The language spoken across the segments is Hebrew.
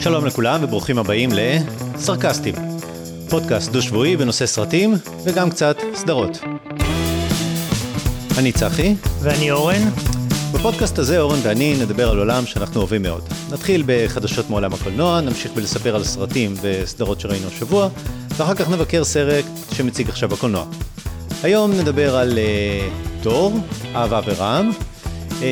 שלום לכולם וברוכים הבאים לסרקסטים, פודקאסט דו-שבועי בנושא סרטים וגם קצת סדרות. אני צחי. ואני אורן. בפודקאסט הזה אורן ואני נדבר על עולם שאנחנו אוהבים מאוד. נתחיל בחדשות מעולם הקולנוע, נמשיך בלספר על סרטים וסדרות שראינו השבוע, ואחר כך נבקר סרט שמציג עכשיו בקולנוע. היום נדבר על uh, תור, אהבה ורעם, uh,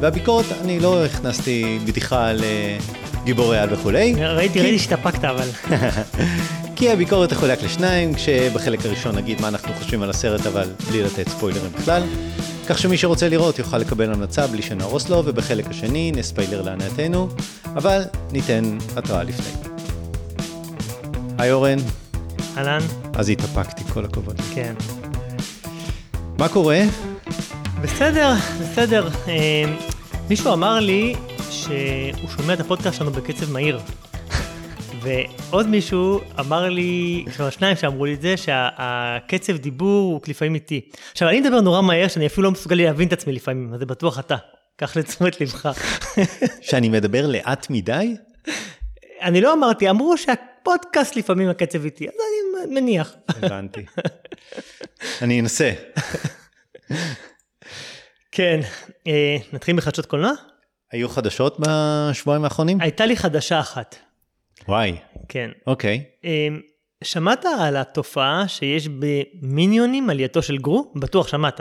והביקורת, אני לא הכנסתי בדיחה על uh, גיבורי על וכולי. ראיתי, ראיתי שהתאפקת אבל. כי הביקורת תחולק לשניים, כשבחלק הראשון נגיד מה אנחנו חושבים על הסרט, אבל בלי לתת ספוילרים בכלל. כך שמי שרוצה לראות יוכל לקבל המלצה בלי שנהרוס לו, ובחלק השני נספיילר להנאתנו, אבל ניתן התראה לפני. היי אורן. אהלן. אז התאפקתי, כל הכבוד. כן. מה קורה? בסדר, בסדר. אה, מישהו אמר לי שהוא שומע את הפודקאסט שלנו בקצב מהיר. ועוד מישהו אמר לי, כבר שניים שאמרו לי את זה, שהקצב דיבור הוא לפעמים איטי. עכשיו, אני מדבר נורא מהר, שאני אפילו לא מסוגל להבין את עצמי לפעמים, אז זה בטוח אתה. קח לתשומת לבך. שאני מדבר לאט מדי? אני לא אמרתי, אמרו שהפודקאסט לפעמים הקצב איטי, אז אני מניח. הבנתי. אני אנסה. כן, אה, נתחיל בחדשות קולנוע? היו חדשות בשבועיים האחרונים? הייתה לי חדשה אחת. וואי. כן. אוקיי. אמ, שמעת על התופעה שיש במיניונים עלייתו של גרו? בטוח שמעת.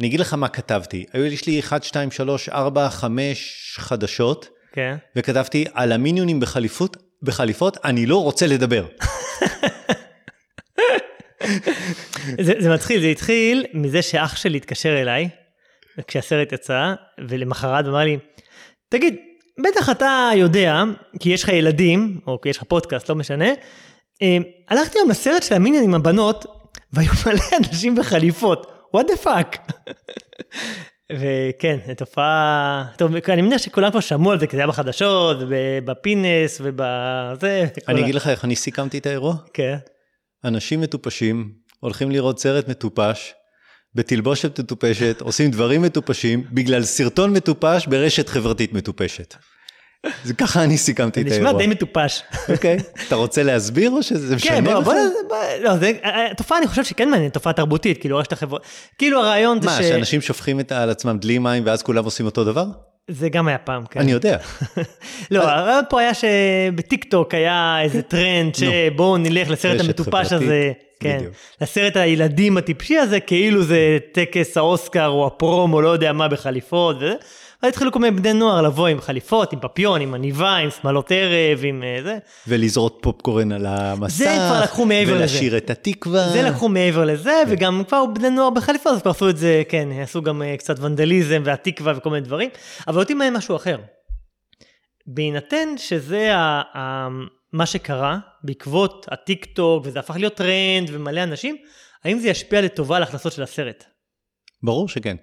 אני אגיד לך מה כתבתי. היו לי 1, 2, 3, 4, 5 חדשות, כן. וכתבתי על המיניונים בחליפות, בחליפות, אני לא רוצה לדבר. זה, זה מתחיל, זה התחיל מזה שאח שלי התקשר אליי, כשהסרט יצא, ולמחרת אמר לי, תגיד, בטח אתה יודע, כי יש לך ילדים, או כי יש לך פודקאסט, לא משנה. אה, הלכתי היום לסרט של המיניון עם הבנות, והיו מלא אנשים בחליפות. what the fuck. וכן, תופעה, טוב, אני מניח שכולם כבר שמעו על זה, כי זה היה בחדשות, בפינס ובזה. אני אגיד לך איך אני סיכמתי את האירוע? כן. אנשים מטופשים הולכים לראות סרט מטופש, בתלבושת מטופשת, עושים דברים מטופשים, בגלל סרטון מטופש ברשת חברתית מטופשת. זה ככה אני סיכמתי את האירוע. נשמע די מטופש. אוקיי, אתה רוצה להסביר או שזה משנה לך? כן, בוא, בוא, לא, זה, תופעה אני חושב שכן מעניינת, תופעה תרבותית, כאילו רשת החברה, כאילו הרעיון זה ש... מה, שאנשים שופכים על עצמם דלי מים ואז כולם עושים אותו דבר? זה גם היה פעם, כן. אני יודע. לא, הרעיון פה היה שבטיק טוק היה איזה טרנד שבואו נלך לסרט המטופש הזה. כן, לסרט הילדים הטיפשי הזה, כאילו זה טקס האוסקר או ה prom או לא יודע מה בחליפות וזה. ואז התחילו כל מיני בני נוער לבוא עם חליפות, עם פפיון, עם עניבה, עם שמלות ערב, עם אה, זה. ולזרוק פופקורן על המסך. זה כבר לקחו מעבר ולשיר לזה. ולשיר את התקווה. זה לקחו מעבר לזה, כן. וגם כבר בני נוער בחליפות, אז כבר עשו את זה, כן, עשו גם אה, קצת ונדליזם והתקווה וכל מיני דברים. אבל אותי מעניין משהו אחר. בהינתן שזה ה... ה... מה שקרה בעקבות הטיק טוק, וזה הפך להיות טרנד ומלא אנשים, האם זה ישפיע לטובה על ההכנסות של הסרט? ברור שכן.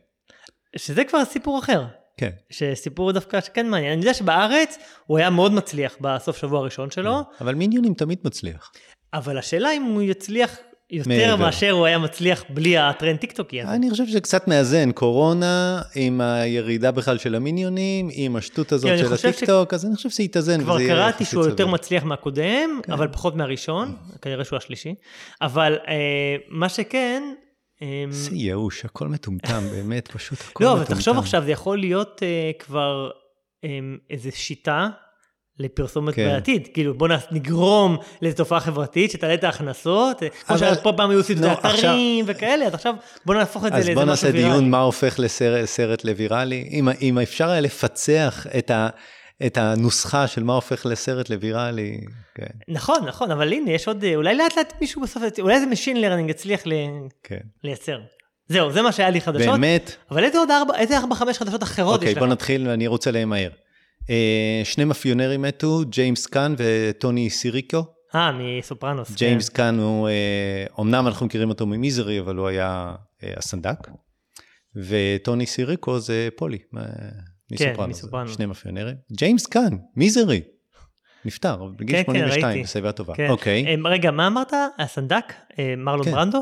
שזה כבר סיפור אחר. כן. שסיפור דווקא שכן מעניין. אני יודע שבארץ הוא היה מאוד מצליח בסוף שבוע הראשון שלו. אבל מיניונים תמיד מצליח. אבל השאלה אם הוא יצליח יותר מאשר הוא היה מצליח בלי הטרנד טיקטוקי הזה. אני חושב שזה קצת מאזן, קורונה עם הירידה בכלל של המיניונים, עם השטות הזאת של הטיקטוק, אז אני חושב שזה יתאזן. כבר קראתי שהוא יותר מצליח מהקודם, כן. אבל פחות מהראשון, כנראה שהוא השלישי. אבל אה, מה שכן... זה ייאוש, הכל מטומטם, באמת, פשוט הכל לא, מטומטם. לא, אבל תחשוב עכשיו, זה יכול להיות אה, כבר איזו שיטה לפרסומת כן. בעתיד, כאילו בוא נגרום לאיזו תופעה חברתית שתעלה את ההכנסות, כמו שפה פעם היו את זה אתרים וכאלה, אז עכשיו בוא נהפוך את זה לאיזה משהו ויראלי. אז בוא נעשה דיון מה הופך לסרט לוויראלי, אם, אם אפשר היה לפצח את, ה, את הנוסחה של מה הופך לסרט לוויראלי, כן. נכון, נכון, אבל הנה יש עוד, אולי לאט לאט מישהו בסוף, אולי איזה Machine Learning יצליח ל... כן. לייצר. זהו, זה מה שהיה לי חדשות. באמת? אבל איזה עוד ארבע, איזה ארבע, חמש חדשות אחרות אוקיי, יש לך? אוקיי, בוא נתחיל, אני רוצה למהר. אה, שני מאפיונרים מתו, ג'יימס קאן וטוני סיריקו. אה, מסופרנוס. כן. ג'יימס כן. קאן הוא, אומנם אנחנו מכירים אותו ממיזרי, אבל הוא היה אה, הסנדק. וטוני סיריקו זה פולי, מסופרנוס. כן, מסופרנוס. שני מאפיונרים. ג'יימס קאן, מיזרי. נפטר, בגיל כן, 82, כן, בשיבה טובה. כן. אוקיי. רגע, מה אמרת? הסנדק? מרלון כן. ברנדו?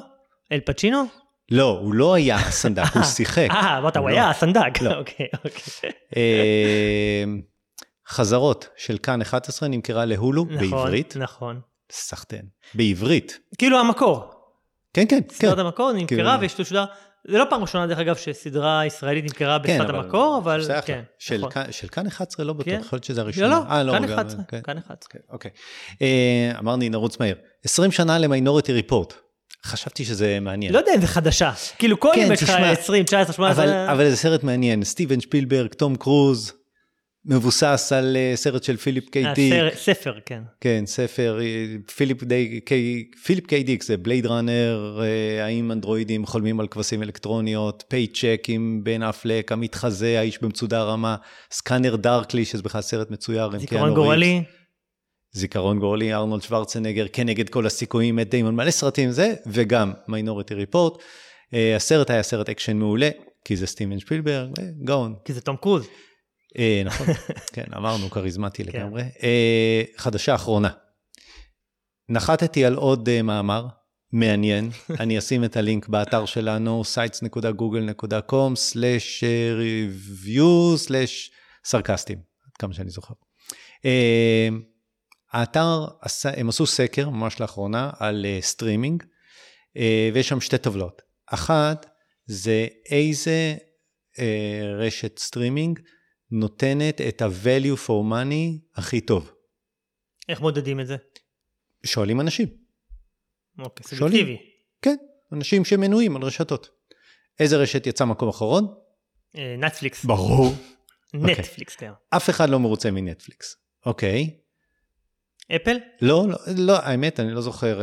אל פצ'ינו? לא, הוא לא היה הסנדק, הוא שיחק. אה, אמרת, הוא לא. היה הסנדק. לא. אוקיי, אוקיי. אה, חזרות של כאן 11 נמכרה להולו נכון, בעברית. נכון. סחטיין. בעברית. כאילו המקור. כן, כן, כן. סדרת המקור נמכרה כאילו- ויש תשודר. זה לא פעם ראשונה, דרך אגב, שסדרה ישראלית נמכרה כן, בשפת המקור, אבל אחלה. כן, של נכון. כאן- של כאן 11 לא בטוח, כן. יכול להיות שזה לא, הראשון. לא, אה, כאן גם- 11, כן. כאן 11. כן, אוקיי. אה, אמרני, נרוץ מהר. 20 שנה למיינוריטי ריפורט. חשבתי שזה מעניין. לא יודע אם זה חדשה. כאילו כל כן, יום יש לך תשמע, 20, 19, 18. אבל, אבל זה סרט מעניין, סטיבן שפילברג, תום קרוז, מבוסס על אה, סרט של פיליפ קיי דיק. הסרט- ספר, כן. כן, ספר, אה, פיליפ, די, קיי, פיליפ קיי דיק זה Blade Runner, אה, האם אנדרואידים חולמים על כבשים אלקטרוניות, Paycheck עם בן אפלק, המתחזה, האיש במצודה רמה, Scanner Darkly, שזה בכלל סרט מצויר. עם זיכרון קיאנו גורלי. ריבס. זיכרון גורלי, ארנולד שוורצנגר, כנגד כל הסיכויים, מאט דיימון, מלא סרטים זה, וגם Minority Report. אה, הסרט היה סרט אקשן מעולה, כי זה סטיבן שפילברג, אה, גאון. כי זה תום קרוז. אה, נכון, כן, אמרנו, כריזמטי כן. לגמרי. אה, חדשה אחרונה. נחתתי על עוד אה, מאמר מעניין, אני אשים את הלינק באתר שלנו, sites.google.com/review/sarcastim, עד כמה שאני זוכר. האתר, הם עשו סקר ממש לאחרונה על סטרימינג, ויש שם שתי טבלות. אחת, זה איזה רשת סטרימינג נותנת את ה-value for money הכי טוב. איך מודדים את זה? שואלים אנשים. אוקיי. סובייקטיבי. כן, אנשים שמנויים על רשתות. איזה רשת יצא מקום אחרון? אה, נטפליקס. ברור. נטפליקס, כן. אף אחד לא מרוצה מנטפליקס. אוקיי. אפל? לא, לא, לא, האמת, אני לא זוכר.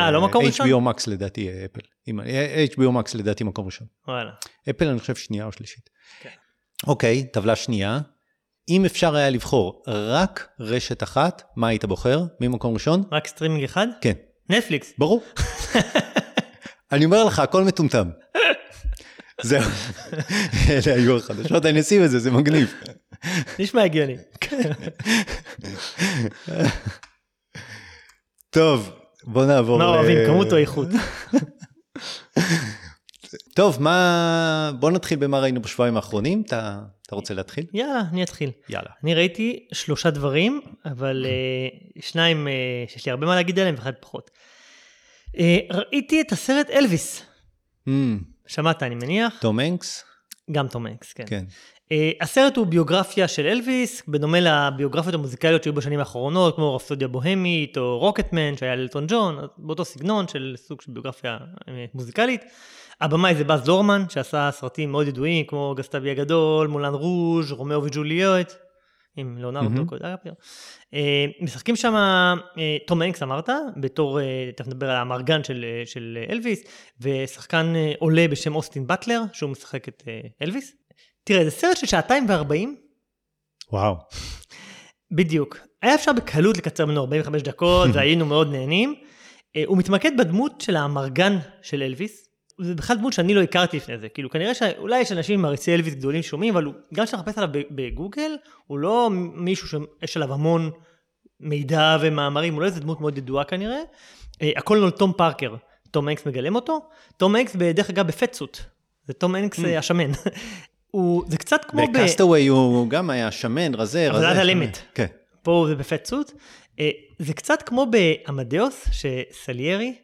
אה, לא מקום ראשון? HBO Max לדעתי אה, אפל. אה, HBO Max לדעתי מקום ראשון. וואלה. אפל אני חושב שנייה או שלישית. כן. אוקיי, טבלה שנייה. אם אפשר היה לבחור רק רשת אחת, מה היית בוחר? מי מקום ראשון? רק סטרימינג אחד? כן, נטפליקס. ברור. אני אומר לך, הכל מטומטם. זהו, אלה היו החדשות, אני אשים את זה, זה מגניב. נשמע הגיוני. טוב, בוא נעבור. מה ל- אוהבים, כמות או איכות? טוב, מה... בוא נתחיל במה ראינו בשבועיים האחרונים. אתה, אתה רוצה להתחיל? יאללה, אני אתחיל. יאללה. אני ראיתי שלושה דברים, אבל אה, שניים אה, שיש לי הרבה מה להגיד עליהם ואחד פחות. אה, ראיתי את הסרט אלוויס. Mm, שמעת, אני מניח? תום הנקס? גם תום הנקס, כן. כן. אה, הסרט הוא ביוגרפיה של אלוויס, בדומה לביוגרפיות המוזיקליות שהיו בשנים האחרונות, כמו רפסודיה בוהמית או רוקטמן, שהיה אלטון ג'ון, באותו סגנון של סוג של ביוגרפיה מוזיקלית. הבמאי זה באז לורמן, שעשה סרטים מאוד ידועים, כמו גטסבי הגדול, מולן רוז', רומאו וג'וליאט, עם ליאונרדו. אה, משחקים שם, אה, תום הנקס אמרת, בתור, אה, תכף נדבר על האמרגן של, אה, של אלוויס, ושחקן עולה בשם אוסטין באטלר, שהוא משחק את אלוויס. תראה, זה סרט של שעתיים וארבעים, וואו. בדיוק. היה אפשר בקלות לקצר ממנו 45 דקות, והיינו מאוד נהנים. הוא מתמקד בדמות של האמרגן של אלוויס. זה בכלל דמות שאני לא הכרתי לפני זה. כאילו, כנראה שאולי יש אנשים מעריצי אלוויס גדולים שומעים, אבל הוא, גם כשאתה מחפש עליו ב- בגוגל, הוא לא מישהו שיש עליו המון מידע ומאמרים, הוא לא איזה דמות מאוד ידועה כנראה. אה, הקולונל תום פארקר. תום הנקס מגלם אותו. תום הנקס, דרך אגב, ב fat suit. זה תום הנקס אה, השמן. הוא, זה קצת כמו ב... ב Cast Away הוא גם היה שמן, רזה, אבל רזה. עד שמן. הלימיט. כן. פה זה ב fat suit. אה, זה קצת כמו באמדאוס, שסליירי,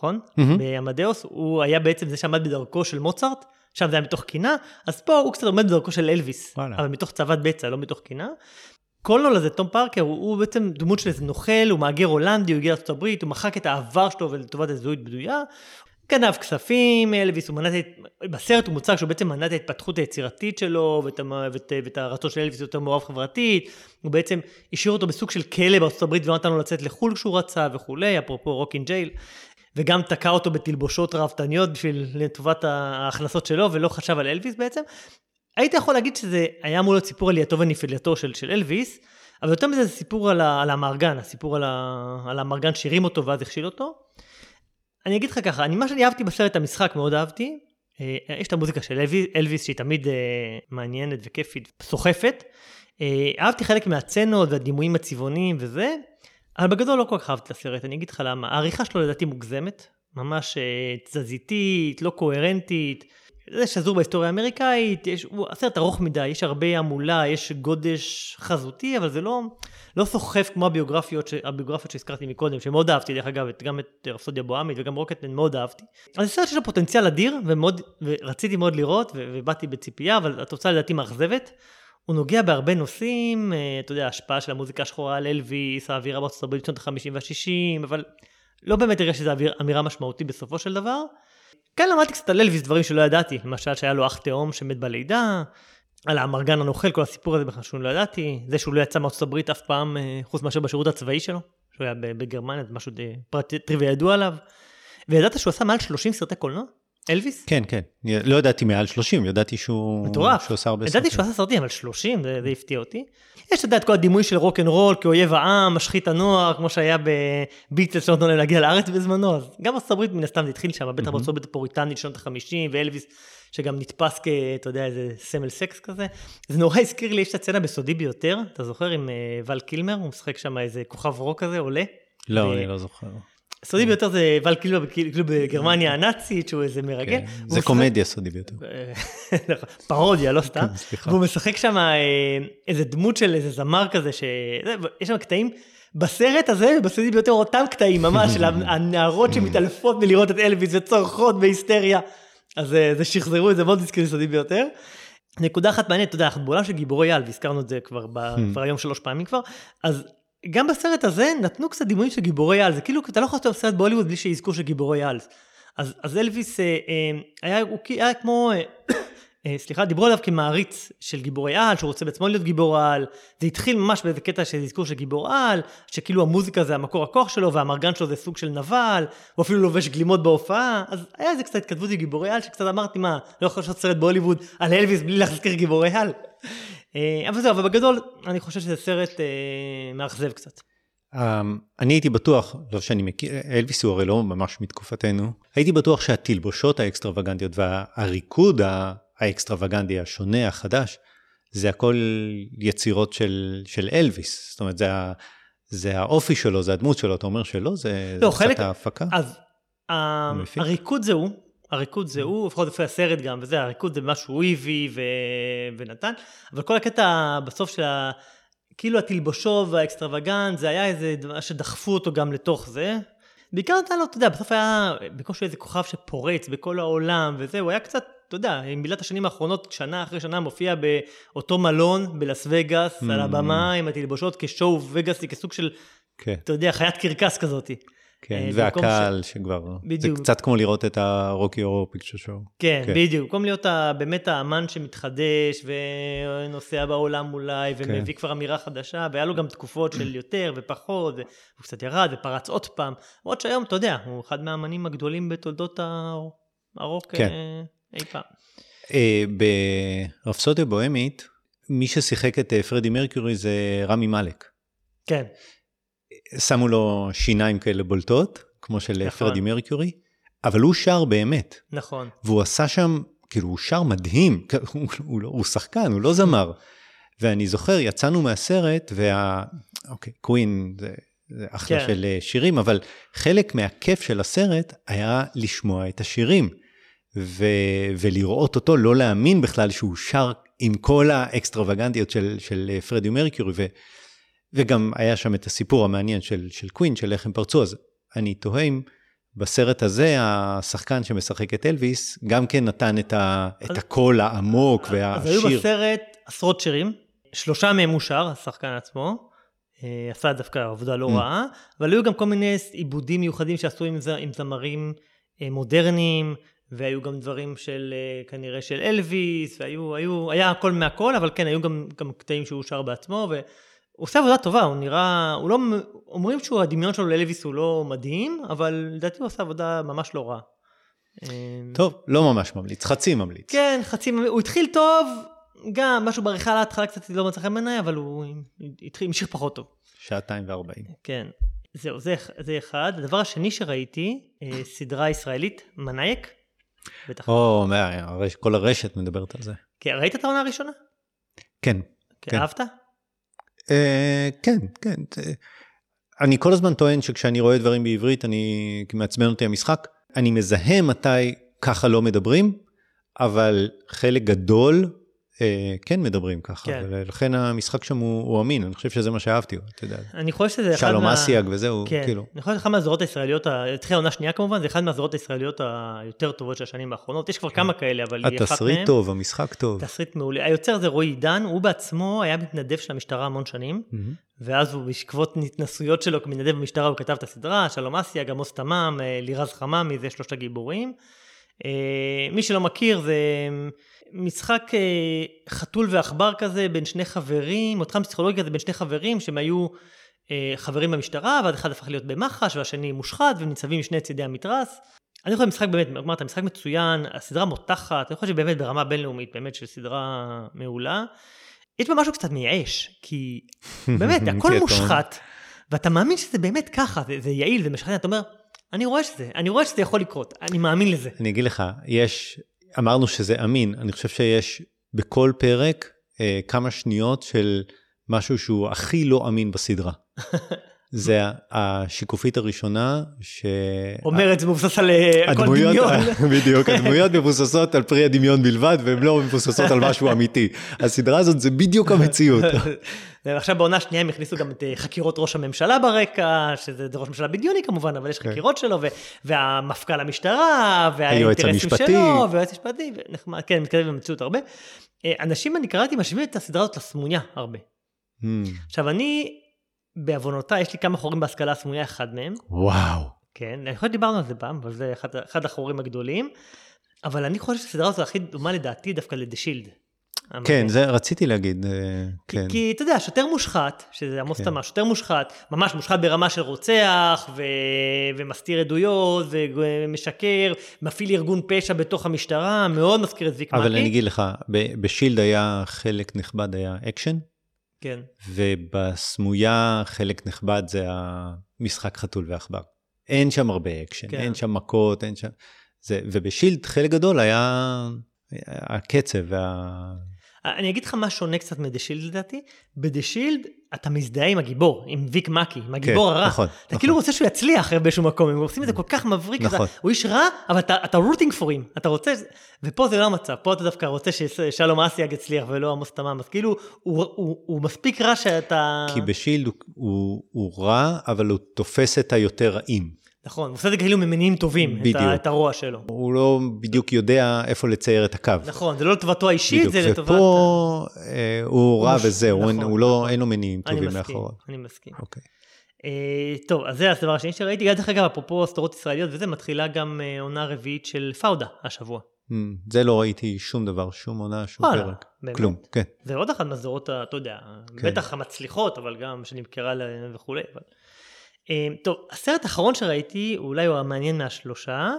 נכון? מהמם. באמדאוס הוא היה בעצם זה שעמד בדרכו של מוצרט, שם זה היה מתוך קנאה, אז פה הוא קצת עומד בדרכו של אלוויס, וואלה. אבל מתוך תאוות בצע, לא מתוך קנאה. קולונל הזה, תום פארקר, הוא, הוא בעצם דמות של איזה נוכל, הוא מהגר הולנדי, הוא הגיע לארצות הברית, הוא מחק את העבר שלו לטובת איזו זהות בדויה. גנב כספים, אלוויס, הוא מנע את, בסרט הוא מוצג שהוא בעצם מנע את ההתפתחות היצירתית שלו ואת, ואת, ואת הרצון של אלוויס יותר מעורב חברתית, הוא בעצם השאיר אותו בסוג של כלא בארצות הברית ולא נתן לו לצאת לחו"ל כשהוא רצה וכולי, אפרופו rocking jail, וגם תקע אותו בתלבושות ראוותניות בשביל לטובת ההכנסות שלו ולא חשב על אלוויס בעצם. היית יכול להגיד שזה היה אמור להיות סיפור עלייתו ונפילתו של, של אלוויס, אבל יותר מזה זה סיפור על, ה, על המארגן, הסיפור על, ה, על המארגן שהרים אותו ואז הכשיל אותו. אני אגיד לך ככה, אני, מה שאני אהבתי בסרט המשחק מאוד אהבתי, אה, יש את המוזיקה של אלוויס, אלוויס שהיא תמיד אה, מעניינת וכיפית, סוחפת. אה, אהבתי חלק מהצנות והדימויים הצבעוניים וזה, אבל בגדול לא כל כך אהבתי את הסרט, אני אגיד לך למה. העריכה שלו לדעתי מוגזמת, ממש אה, תזזיתית, לא קוהרנטית. זה שזור בהיסטוריה האמריקאית, יש, הוא הסרט ארוך מדי, יש הרבה המולה, יש גודש חזותי, אבל זה לא, לא סוחף כמו הביוגרפיות, ש, הביוגרפיות שהזכרתי מקודם, שמאוד אהבתי, דרך אגב, גם את רפסודיה בוהמית וגם רוקטמן מאוד אהבתי. אז זה סרט שיש לו פוטנציאל אדיר, ומאוד, ורציתי מאוד לראות, ו, ובאתי בציפייה, אבל התוצאה לדעתי מאכזבת. הוא נוגע בהרבה נושאים, אה, אתה יודע, השפעה של המוזיקה השחורה על אלוויס, האווירה בארצות הברית בשנות ה-50 וה-60, אבל לא באמת הרגשתי שזו אמירה משמעותית בסופו של דבר. כן למדתי קצת על אלוויס דברים שלא ידעתי, למשל שהיה לו אח תאום שמת בלידה, על האמרגן הנוכל, כל הסיפור הזה בכלל שהוא לא ידעתי, זה שהוא לא יצא מארצות הברית אף פעם, אה, חוץ מאשר בשירות הצבאי שלו, שהוא היה בגרמניה, זה משהו פרט טריוויה ידוע עליו. וידעת שהוא עשה מעל 30 סרטי קולנוע? אלוויס? כן, כן. לא ידעתי מעל 30, ידעתי שהוא... מטורף. שהוא עשה הרבה סרטים. ידעתי שהוא עשה סרטים, אבל 30, זה, זה הפתיע אותי. יש, אתה יודע, את כל הדימוי של רוק אנד רול כאויב העם, משחית הנוער, כמו שהיה בביטלס שנתנו להם להגיע לארץ בזמנו, אז גם ארצות הברית מן הסתם זה התחיל שם, בטח בארצות הברית הפוריטנית שנות ה-50, ואלוויס, שגם נתפס כ... אתה יודע, איזה סמל סקס כזה. זה נורא הזכיר לי, יש את הסצנה בסודי ביותר, אתה זוכר, עם uh, ול קילמר, הוא משחק שם איזה כוכב רוק כזה, עולה. לא, ו... אני לא זוכר. סודי ביותר זה ול קילמר כאילו בגרמניה הנאצית, שהוא איזה מרגל. כן, זה קומדיה סודי ביותר. נכון, פרודיה, לא סתם. סליחה. והוא משחק שם אה, איזה דמות של איזה זמר כזה, שיש שם קטעים. בסרט הזה, בסודי ביותר, אותם קטעים ממש, של הנערות שמתעלפות מלראות את אלוויס וצורחות בהיסטריה. אז אה, זה שחזרו את זה מאוד הזכיר סודי ביותר. נקודה אחת מעניינת, אתה יודע, אנחנו בעולם של גיבורי על, והזכרנו את זה כבר, כבר היום שלוש פעמים כבר, אז גם בסרט הזה נתנו קצת דימויים של גיבורי על, זה כאילו אתה לא יכול לעשות סרט בהוליווד בלי שיזכור של גיבורי על. אז, אז אלוויס אה, אה, היה, הוא היה כמו, אה, אה, סליחה, דיברו עליו כמעריץ של גיבורי על, שהוא רוצה בעצמו להיות גיבור על. זה התחיל ממש באיזה קטע של אזכור של גיבור על, שכאילו המוזיקה זה המקור הכוח שלו, והמרגן שלו זה סוג של נבל, הוא אפילו לובש גלימות בהופעה, אז היה איזה קצת התכתבות עם גיבורי על, שקצת אמרתי, מה, לא יכול לעשות סרט בהוליווד על אלוויס בלי להזכיר גיבורי על. אה, אבל זהו, אבל בגדול, אני חושב שזה סרט אה, מאכזב קצת. Um, אני הייתי בטוח, לא שאני מכיר, אלוויס הוא הרי לא ממש מתקופתנו, הייתי בטוח שהתלבושות האקסטרווגנטיות והריקוד האקסטרווגנטי השונה, החדש, זה הכל יצירות של, של אלוויס. זאת אומרת, זה, זה האופי שלו, זה הדמות שלו, אתה אומר שלא, זה, לא, זה חלק, קצת ההפקה? אז הריקוד זה הוא, הריקוד זה הוא, לפחות לפי הסרט גם, וזה, הריקוד זה משהו הוא הביא ו... ונתן, אבל כל הקטע בסוף של ה... כאילו התלבושות וה extravagant, זה היה איזה דבר שדחפו אותו גם לתוך זה. בעיקר נתן לו, אתה יודע, בסוף היה בקושי איזה כוכב שפורץ בכל העולם וזה, הוא היה קצת, אתה יודע, עם מילת השנים האחרונות, שנה אחרי שנה מופיע באותו מלון בלאס וגאס, mm. על הבמה עם התלבושות כ show וגאסי, כסוג של, כן. אתה יודע, חיית קרקס כזאתי. כן, אה, והקהל ש... שכבר, בדיוק. זה קצת כמו לראות את הרוקי אורו פיקצ'ר שואו. כן, כן, בדיוק, במקום להיות באמת האמן שמתחדש ונוסע בעולם אולי, כן. ומביא כן. כבר אמירה חדשה, והיה לו גם תקופות של יותר ופחות, והוא קצת ירד ופרץ עוד פעם, למרות שהיום, אתה יודע, הוא אחד מהאמנים הגדולים בתולדות הרוק כן. אה, אי פעם. אה, ברפסודיה בוהמית, מי ששיחק את פרדי מרקיורי זה רמי מאלק. כן. שמו לו שיניים כאלה בולטות, כמו של נכון. פרדי מרקיורי, אבל הוא שר באמת. נכון. והוא עשה שם, כאילו, הוא שר מדהים, הוא, הוא, לא, הוא שחקן, הוא לא זמר. ואני זוכר, יצאנו מהסרט, וה... אוקיי, קווין זה, זה אחלה כן. של אה, שירים, אבל חלק מהכיף של הסרט היה לשמוע את השירים. ו... ולראות אותו, לא להאמין בכלל שהוא שר עם כל האקסטרווגנטיות של, של אה, פרדי מרקיורי. ו... וגם היה שם את הסיפור המעניין של, של קווין, של איך הם פרצו, אז אני תוהה אם בסרט הזה השחקן שמשחק את אלוויס, גם כן נתן את, ה, אז, את הקול העמוק אז והשיר. אז היו בסרט עשרות שירים, שלושה מהם הוא שר, השחקן עצמו, אה, עשה דווקא עבודה לא mm. רעה, אבל היו גם כל מיני עיבודים מיוחדים שעשו עם, עם זמרים אה, מודרניים, והיו גם דברים של אה, כנראה של אלוויס, והיו, היו, היה הכל מהכל, אבל כן, היו גם, גם קטעים שהוא שר בעצמו, ו... הוא עושה עבודה טובה, הוא נראה, הוא לא, אומרים שהוא, הדמיון שלו לאלוויס הוא לא מדהים, אבל לדעתי הוא עושה עבודה ממש לא רע. טוב, לא ממש ממליץ, חצי ממליץ. כן, חצי ממליץ, הוא התחיל טוב, גם משהו בעריכה להתחלה קצת לא מצא חן בעיניי, אבל הוא התחיל, המשיך פחות טוב. שעתיים וארבעים. כן, זהו, זה, זה אחד. הדבר השני שראיתי, אה, סדרה ישראלית, מנאייק. בטח. או, כל הרשת מדברת על זה. כן, ראית את העונה הראשונה? כן. כן. אהבת? אה, כן, כן. אני כל הזמן טוען שכשאני רואה דברים בעברית, אני, מעצבן אותי המשחק. אני מזהה מתי ככה לא מדברים, אבל חלק גדול כן מדברים ככה, כן. ולכן המשחק שם הוא, הוא אמין, אני חושב שזה מה שאהבתי, אתה יודע. אני חושב שזה אחד שלום מה... אסיאג וזהו, כן, כאילו. אני חושב שזה אחד מהזרועות הישראליות, התחילה עונה שנייה כמובן, זה אחד מהזרועות הישראליות היותר טובות של השנים האחרונות. יש כבר כמה כאלה, אבל היא אחת כן. התסריט מהן. טוב, המשחק טוב. תסריט מעולה. היוצר זה רועי עידן, הוא בעצמו היה מתנדב של המשטרה המון שנים, מהמם. ואז הוא בעקבות התנסויות שלו כמתנדב במשטרה, הוא כתב את הסדרה, שלום אסיאג, עמוס תמם, אה, לירז חממי, זה שלושת הגיבורים. אה, מי שלא מכיר, זה משחק אה, חתול ועכבר כזה בין שני חברים, אותך פסיכולוגיה זה בין שני חברים שהם היו אה, חברים במשטרה, ואז אחד הפך להיות במח"ש והשני מושחת, והם ניצבים משני צידי המתרס. אני חושב משחק באמת, אמרת, משחק מצוין, הסדרה מותחת, אני חושב שבאמת ברמה בינלאומית, באמת של סדרה מעולה. יש בה משהו קצת מייאש, כי באמת, הכל. מושחת, ואתה מאמין שזה באמת ככה, זה, זה יעיל, זה משכנע, אתה אומר, אני רואה שזה, אני רואה שזה יכול לקרות, אני מאמין לזה. אני אגיד לך, יש, אמרנו שזה אמין, אני חושב שיש בכל פרק אה, כמה שניות של משהו שהוא הכי לא אמין בסדרה. זה השיקופית הראשונה, ש... אומרת, זה מבוסס על אה, הכל דמיון. בדיוק, הדמויות מבוססות על פרי הדמיון בלבד, והן לא מבוססות על משהו אמיתי. הסדרה הזאת זה בדיוק המציאות. ועכשיו בעונה השנייה הם הכניסו גם את אה, חקירות ראש הממשלה ברקע, שזה זה ראש ממשלה בדיוני כמובן, אבל יש כן. חקירות שלו, והמפכ"ל המשטרה, והאינטרסים. שלו, והיועץ המשפטי, ונחמד, כן, מתקדם במציאות הרבה. אה, אנשים, אני קראתי, משווים את הסדרה הזאת לסמויה הרבה. Hmm, עכשיו, אני, בעוונותיי, יש לי כמה חורים בהשכלה הסמויה, אחד מהם, וואו. כן, אני חושב שדיברנו על זה פעם, אבל זה אחד, אחד החורים הגדולים, אבל אני חושב שהסדרה הזאת הכי דומה לדעתי דווקא לדה שילד. כן, זה רציתי להגיד, אה, כן. כי אתה יודע, שוטר מושחת, שזה עמוס כן. תמ"ש, שוטר מושחת, ממש מושחת ברמה של רוצח, ו... ומסתיר עדויות, ומשקר, מפעיל ארגון פשע בתוך המשטרה, מאוד מזכיר את ויק אבל. אני אגיד לך, ב Shield היה חלק נכבד היה אקשן, כן, ובסמויה חלק נכבד זה המשחק חתול ועכבר. אין שם הרבה אקשן, כן. אין שם מכות, אין שם... זה, וב Shield חלק גדול היה הקצב וה... אני אגיד לך מה שונה קצת מ The Shield לדעתי, ב The Shield אתה מזדהה עם הגיבור, עם ויק מקי, עם הגיבור הרע. נכון, אתה נכון. כאילו רוצה שהוא יצליח באיזשהו מקום, הם עושים את זה כל כך מבריק, נכון. אתה, הוא איש רע, אבל אתה, אתה רוטינג פורים, אתה רוצה, ופה זה לא המצב, פה אתה דווקא רוצה ששלום אסיאג יצליח ולא עמוס תמם, אז כאילו הוא, הוא, הוא מספיק רע שאתה... כי בשילד הוא, הוא, הוא רע, אבל הוא תופס את היותר רעים. נכון, הוא עושה את זה כאילו ממניעים טובים, את, בדיוק. ה, את הרוע שלו. הוא לא בדיוק יודע איפה לצייר את הקו. נכון, זה לא לטובתו האישית, בדיוק, זה לטובת... ופה אה, הוא רע וזהו, נכון, הוא לא. אין לו מניעים אני טובים מסכים, מאחוריו. אני מסכים. אוקיי. אה, טוב, אז זה הדבר השני שראיתי. גם דרך אגב, אפרופו סדרות ישראליות וזה, מתחילה גם אה, עונה רביעית של פאודה השבוע. Hmm, זה לא ראיתי שום דבר, שום עונה, שום וואלה, פרק. באמת? כלום, כן. זה עוד אחת מהסדרות, אתה יודע, כן. בטח המצליחות, אבל גם שנמכרה וכולי. אבל... אה, טוב, הסרט האחרון שראיתי, אולי הוא המעניין מהשלושה,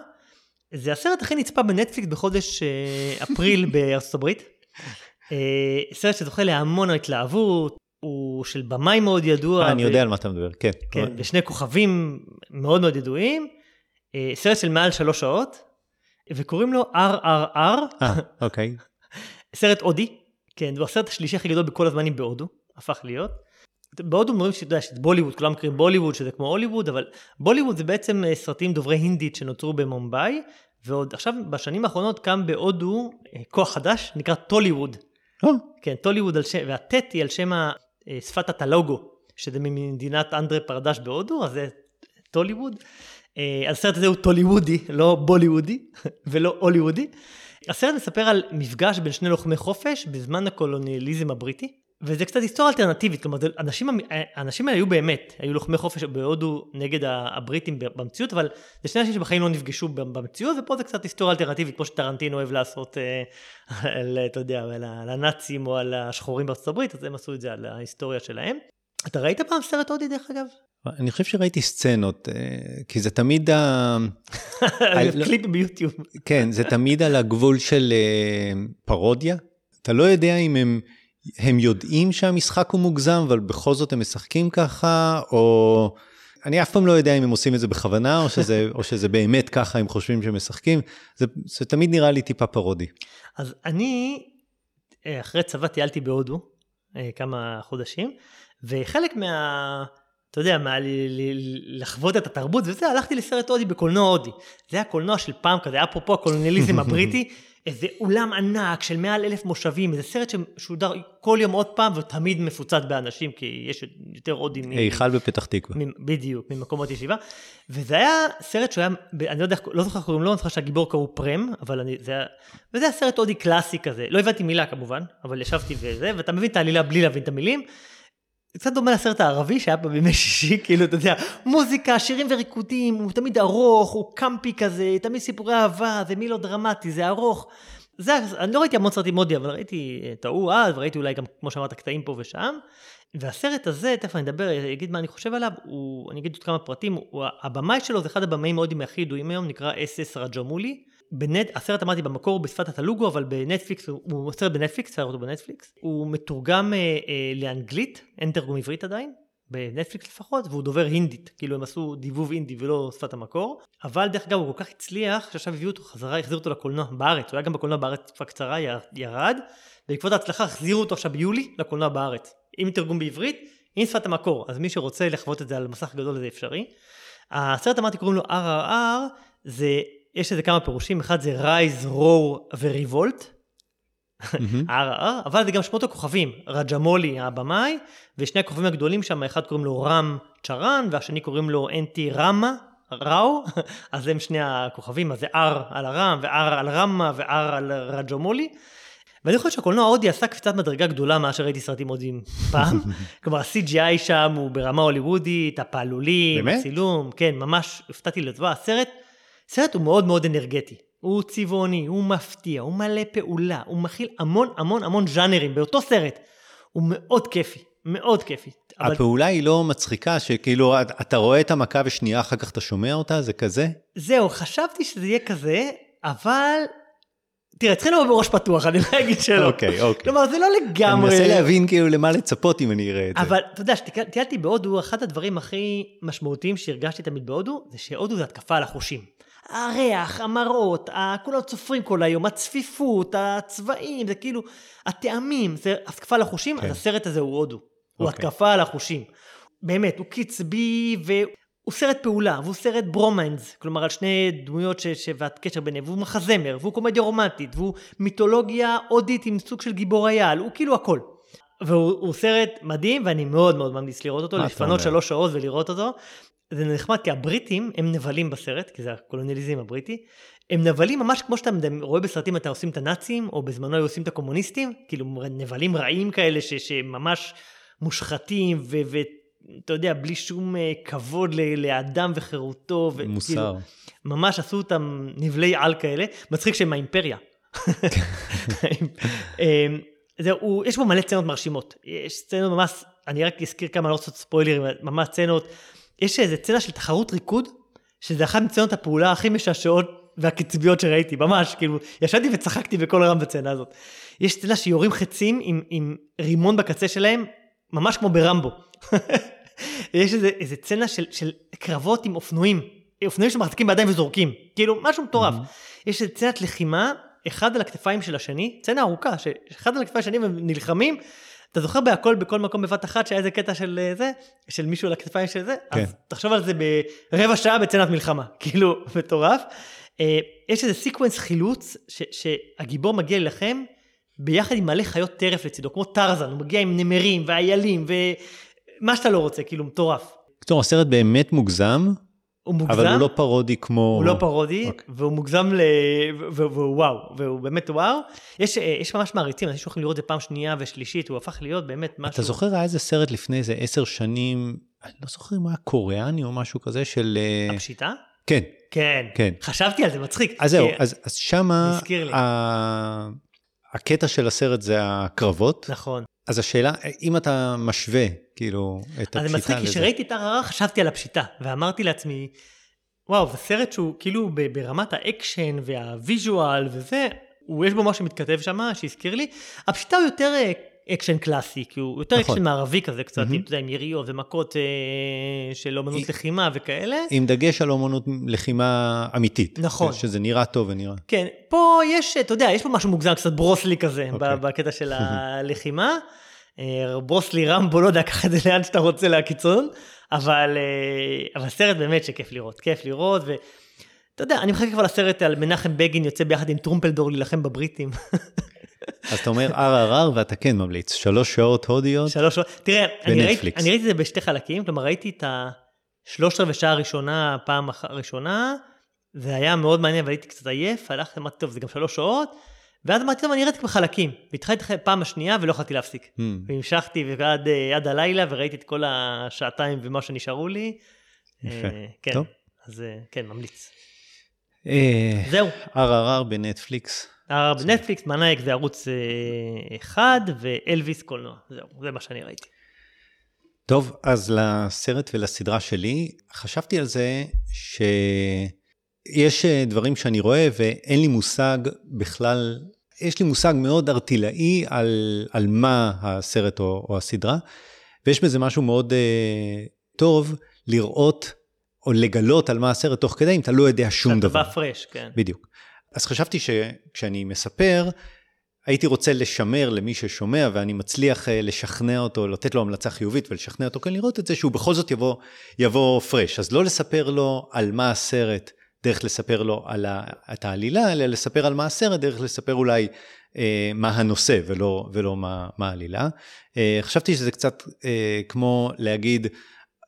זה הסרט הכי נצפה בנטפליקס בחודש אה, אפריל בארצות הברית. אה, סרט שזוכה להמון התלהבות, הוא של במאי מאוד ידוע. אני יודע על מה אתה מדבר, כן. כן, ושני כוכבים מאוד מאוד ידועים. סרט של מעל שלוש שעות, וקוראים לו RRR, אה, אוקיי. סרט הודי. כן, הוא הסרט השלישי הכי גדול בכל הזמנים בהודו, הפך להיות. בהודו אומרים שאתה יודע, שזה בוליווד, כולם מכירים בוליווד, שזה כמו הוליווד, אבל בוליווד זה בעצם אה, סרטים דוברי הינדית שנוצרו במומבאי, ועוד עכשיו, בשנים האחרונות קם בהודו אה, כוח חדש, נקרא טוליווד. אה, כן, טוליווד על שם, והטט היא על שם שפת הטלוגו, שזה ממדינת אנדרה פרדש בהודו, אז זה טוליווד. הסרט הזה הוא טוליוודי, לא בוליוודי ולא הוליוודי. הסרט מספר על מפגש בין שני לוחמי חופש בזמן הקולוניאליזם הבריטי, וזה קצת היסטוריה אלטרנטיבית, כלומר, אנשים, האנשים האלה היו באמת, היו לוחמי חופש בהודו נגד הבריטים במציאות, אבל זה שני אנשים שבחיים לא נפגשו במציאות, ופה זה קצת היסטוריה אלטרנטיבית, כמו שטרנטינו אוהב לעשות, אה, על, אתה יודע, על הנאצים או על השחורים בארצות הברית, אז הם עשו את זה על ההיסטוריה שלהם. אתה ראית פעם סרט הודי דרך אגב? אני חושב שראיתי סצנות, אה, כי זה תמיד ה... קליפ ביוטיוב. כן, זה תמיד על הגבול של אה, פרודיה. אתה לא יודע אם הם, הם יודעים שהמשחק הוא מוגזם, אבל בכל זאת הם משחקים ככה, או... אני אף פעם לא יודע אם הם עושים את זה בכוונה, או שזה, או שזה באמת ככה הם חושבים שהם משחקים. זה, זה תמיד נראה לי טיפה פרודי. אז אני, אה, אחרי צבא טיילתי בהודו אה, כמה חודשים, וחלק מה... אתה יודע, מה, ל- ל- לחוות את התרבות וזה, הלכתי לסרט הודי בקולנוע הודי. זה היה קולנוע של פעם כזה, אפרופו הקולוניאליזם הבריטי, איזה אולם ענק של מעל אלף מושבים, איזה סרט ששודר כל יום עוד פעם ותמיד מפוצץ באנשים, כי יש יותר הודים. היכל בפתח תקווה. בדיוק, ממקומות ישיבה. וזה היה סרט שהוא היה, ב- אני לא יודע, לא זוכר איך קוראים לו, אני זוכר שהגיבור קראו פרם, אבל אני, זה היה, וזה היה סרט הודי קלאסי כזה. לא הבנתי מילה כמובן, אבל ישבתי וזה, ואתה מבין את העלילה בלי להבין את המילים. קצת דומה לסרט הערבי שהיה פה בימי שישי, כאילו, אתה יודע, מוזיקה, שירים וריקודים, הוא תמיד ארוך, הוא קמפי כזה, תמיד סיפורי אהבה, זה מילו דרמטי, זה ארוך. זה, אני לא ראיתי המון סרטים הודי, אבל ראיתי את ההוא אז, וראיתי אולי גם, כמו שאמרת, קטעים פה ושם. והסרט הזה, תכף אני אדבר, אגיד מה אני חושב עליו, הוא, אני אגיד עוד כמה פרטים, הוא, הבמאי שלו זה אחד הבמאים מאוד הכי ידועים היום, נקרא אס.אס ראג'מולי. בנט, הסרט אמרתי במקור בשפת הטלוגו, אבל בנטפליקס, הוא, סרט בנטפליקס, לראות אותו בנטפליקס. הוא מתורגם אה, אה, לאנגלית, אין תרגום עברית עדיין, בנטפליקס לפחות, והוא דובר הינדית, כאילו הם עשו דיבוב הינדי ולא שפת המקור. אבל דרך אגב הוא כל כך הצליח, שעכשיו הביאו אותו חזרה, החזירו אותו לקולנוע בארץ, הוא היה גם בקולנוע בארץ תקופה קצרה, ירד, בעקבות ההצלחה החזירו אותו עכשיו ביולי לקולנוע בארץ, עם תרגום בעברית, עם שפת המקור, אז מי שרוצה לחוות את זה על מסך גדול זה אפשרי. הסרט אמרתי קוראים לו RRR, זה, יש לזה כמה פירושים, אחד זה רייז, רור וריבולט. RRR, אבל זה גם שמות הכוכבים, רג'מולי הבמאי, ושני הכוכבים הגדולים שם, אחד קוראים לו רם צ'רן, והשני קוראים לו אנטי רמה, ראו, אז הם שני הכוכבים, אז זה R על הרם, ו-R על רמה, ו-R על רג'מולי. ואני חושב שהקולנוע ההודי עשה קפיצת מדרגה גדולה מאז שראיתי סרטים הודיים פעם. כלומר, ה-CGI שם הוא ברמה הוליוודית, הפעלולים? הצילום, כן, ממש הופתעתי לטובה. הסרט, סרט הוא מאוד מאוד אנרגטי. הוא צבעוני, הוא מפתיע, הוא מלא פעולה, הוא מכיל המון המון המון ז'אנרים באותו סרט. הוא מאוד כיפי, מאוד כיפי. אבל הפעולה היא לא מצחיקה, שכאילו אתה רואה את המכה ושנייה אחר כך אתה שומע אותה, זה כזה? זהו, חשבתי שזה יהיה כזה, אבל... תראה, צריכים לבוא בראש פתוח, אני לא אגיד שלא. אוקיי, אוקיי. כלומר, זה לא אני לגמרי... מנסה להבין כאילו למה לצפות אם אני אראה את זה. אבל אתה יודע, כשטיילתי בהודו, אחד הדברים הכי משמעותיים שהרגשתי תמיד בהודו, זה שהודו זה התקפה על החושים. הריח, המראות, כולם צופרים כל היום, הצפיפות, הצבעים, זה כאילו, הטעמים, זה התקפה על החושים, כן. אז הסרט הזה הוא הודו. הוא אוקיי. התקפה על החושים. באמת, הוא קצבי, והוא סרט פעולה, והוא סרט ברומנס, כלומר על שני דמויות ש... ש... והקשר ביניהם, והוא מחזמר, והוא קומדיה רומנטית, והוא מיתולוגיה הודית עם סוג של גיבור אייל, הוא כאילו הכל. והוא הוא סרט מדהים, ואני מאוד מאוד ממליץ לראות אותו, לפנות? שלוש שעות ולראות אותו. זה נחמד, כי הבריטים הם נבלים בסרט, כי זה הקולוניאליזם הבריטי. הם נבלים ממש כמו שאתה רואה בסרטים, אתה עושים את הנאצים, או בזמנו היו עושים את הקומוניסטים, כאילו נבלים רעים כאלה ש, שממש מושחתים, ואתה יודע, בלי שום אה, כבוד ל- לאדם וחירותו. וכאילו, מוסר. ממש עשו אותם נבלי על כאלה. מצחיק שהם מהאימפריה. אמ, זהו, יש בו מלא סצנות מרשימות. יש סצנות ממש, אני רק אזכיר כמה, לא רוצה ספוילרים, ממש סצנות. יש איזה סצנה של תחרות ריקוד, שזה אחת מסצנות הפעולה הכי משעשעות והקצביות שראיתי, ממש, כאילו, ישבתי וצחקתי בקול רם בצצנה הזאת. יש סצנה שיורים חצים עם, עם רימון בקצה שלהם, ממש כמו ברמבו. יש איזה, איזה סצנה של, של קרבות עם אופנועים, אופנועים שמחזיקים בידיים וזורקים, כאילו, משהו מטורף. יש איזה סצנת לחימה, אחד על הכתפיים של השני, סצנה ארוכה, שאחד על הכתפיים השני והם נלחמים, אתה זוכר בהכל בכל מקום בבת אחת שהיה איזה קטע של אה, זה, של מישהו על הכתפיים של זה? כן. אז תחשוב על זה ברבע שעה בסצנת מלחמה, כאילו, מטורף. אה, יש איזה sequence חילוץ, ש, שהגיבור מגיע להילחם ביחד עם מלא חיות טרף לצידו, כמו טרזן, הוא מגיע עם נמרים ואיילים ומה שאתה לא רוצה, כאילו, מטורף. בקיצור, הסרט באמת מוגזם, הוא מוגזם, אבל הוא לא פרודי כמו... הוא לא פרודי, אוקיי. והוא מוגזם ל... והוא וואו, והוא באמת וואו. יש, אה, יש ממש מעריצים, אנשים שהולכים לראות את זה פעם שנייה ושלישית, הוא הפך להיות באמת משהו... אתה זוכר, היה איזה סרט לפני איזה עשר שנים, אני לא זוכר אם הוא היה קוריאני או משהו כזה של... אה, הפשיטה? כן, כן. כן. חשבתי על זה, מצחיק. אז זהו, אז, אז שמה, הזכיר לי. ה... הקטע של הסרט זה הקרבות. נכון. אז השאלה, אם אתה משווה, כאילו, את אז הפשיטה מצחיק, כי לזה. כשראיתי את RRR חשבתי על הפשיטה, ואמרתי לעצמי, וואו, זה סרט שהוא כאילו ברמת האקשן וה visual וזה, הוא יש בו משהו שמתכתב שם, שהזכיר לי. הפשיטה הוא יותר אה, אקשן קלאסי, כי הוא יותר נכון. אקשן מערבי כזה קצת, מהמם. עם, יודע, עם יריות ומכות אה, של אומנות לחימה וכאלה. עם דגש על אומנות לחימה אמיתית. נכון. שזה נראה טוב ונראה. כן, פה יש, אתה יודע, יש פה משהו מוגזם, קצת ברוס לי כזה, אוקיי. בקטע של הלחימה. אה, בוס לי רמבו, לא יודע, קח את זה לאן שאתה רוצה לקיצון, אבל, אה, אבל סרט באמת שכיף לראות, כיף לראות, ואתה יודע, אני מחכה כבר לסרט על מנחם בגין יוצא ביחד עם טרומפלדור להילחם בבריטים. אז אתה אומר RRR ואתה כן ממליץ, שלוש שעות הודיות. שלוש שעות, תראה, אני ראיתי. אני ראיתי את זה בשתי חלקים, כלומר ראיתי את השלושת רבעי שעה הראשונה, פעם אח- ראשונה, זה היה מאוד מעניין והייתי קצת עייף, הלכתי, אמרתי, טוב, זה גם שלוש שעות, ואז אמרתי, טוב, אני אראה את זה בחלקים. והתחלתי פעם השנייה ולא יכולתי להפסיק. Hmm. והמשכתי ועד אה, עד הלילה וראיתי את כל השעתיים ומה שנשארו לי. יפה. אה, כן, טוב. אז אה, כן, ממליץ. אה, זהו, RRR בנטפליקס. הרב נטפליקס, מנאייק זה ערוץ אה, אחד, ואלוויס קולנוע. זהו, זה מה שאני ראיתי. טוב, אז לסרט ולסדרה שלי, חשבתי על זה שיש אה, דברים שאני רואה ואין לי מושג בכלל, יש לי מושג מאוד ארטילאי על, על מה הסרט או, או הסדרה, ויש בזה משהו מאוד uh, טוב לראות או לגלות על מה הסרט תוך כדי אם אתה לא יודע שום דבר. בא פרש, כן. בדיוק. אז חשבתי שכשאני מספר, הייתי רוצה לשמר למי ששומע, ואני מצליח אה, לשכנע אותו, לתת לו המלצה חיובית ולשכנע אותו כן לראות את זה, שהוא בכל זאת יבוא, יבוא פרש. אז לא לספר לו על מה הסרט, דרך לספר לו על את העלילה, אלא לספר על מה הסרט, דרך לספר אולי אה, מה הנושא ולא, ולא מה, מה העלילה. אה, חשבתי שזה קצת אה, כמו להגיד,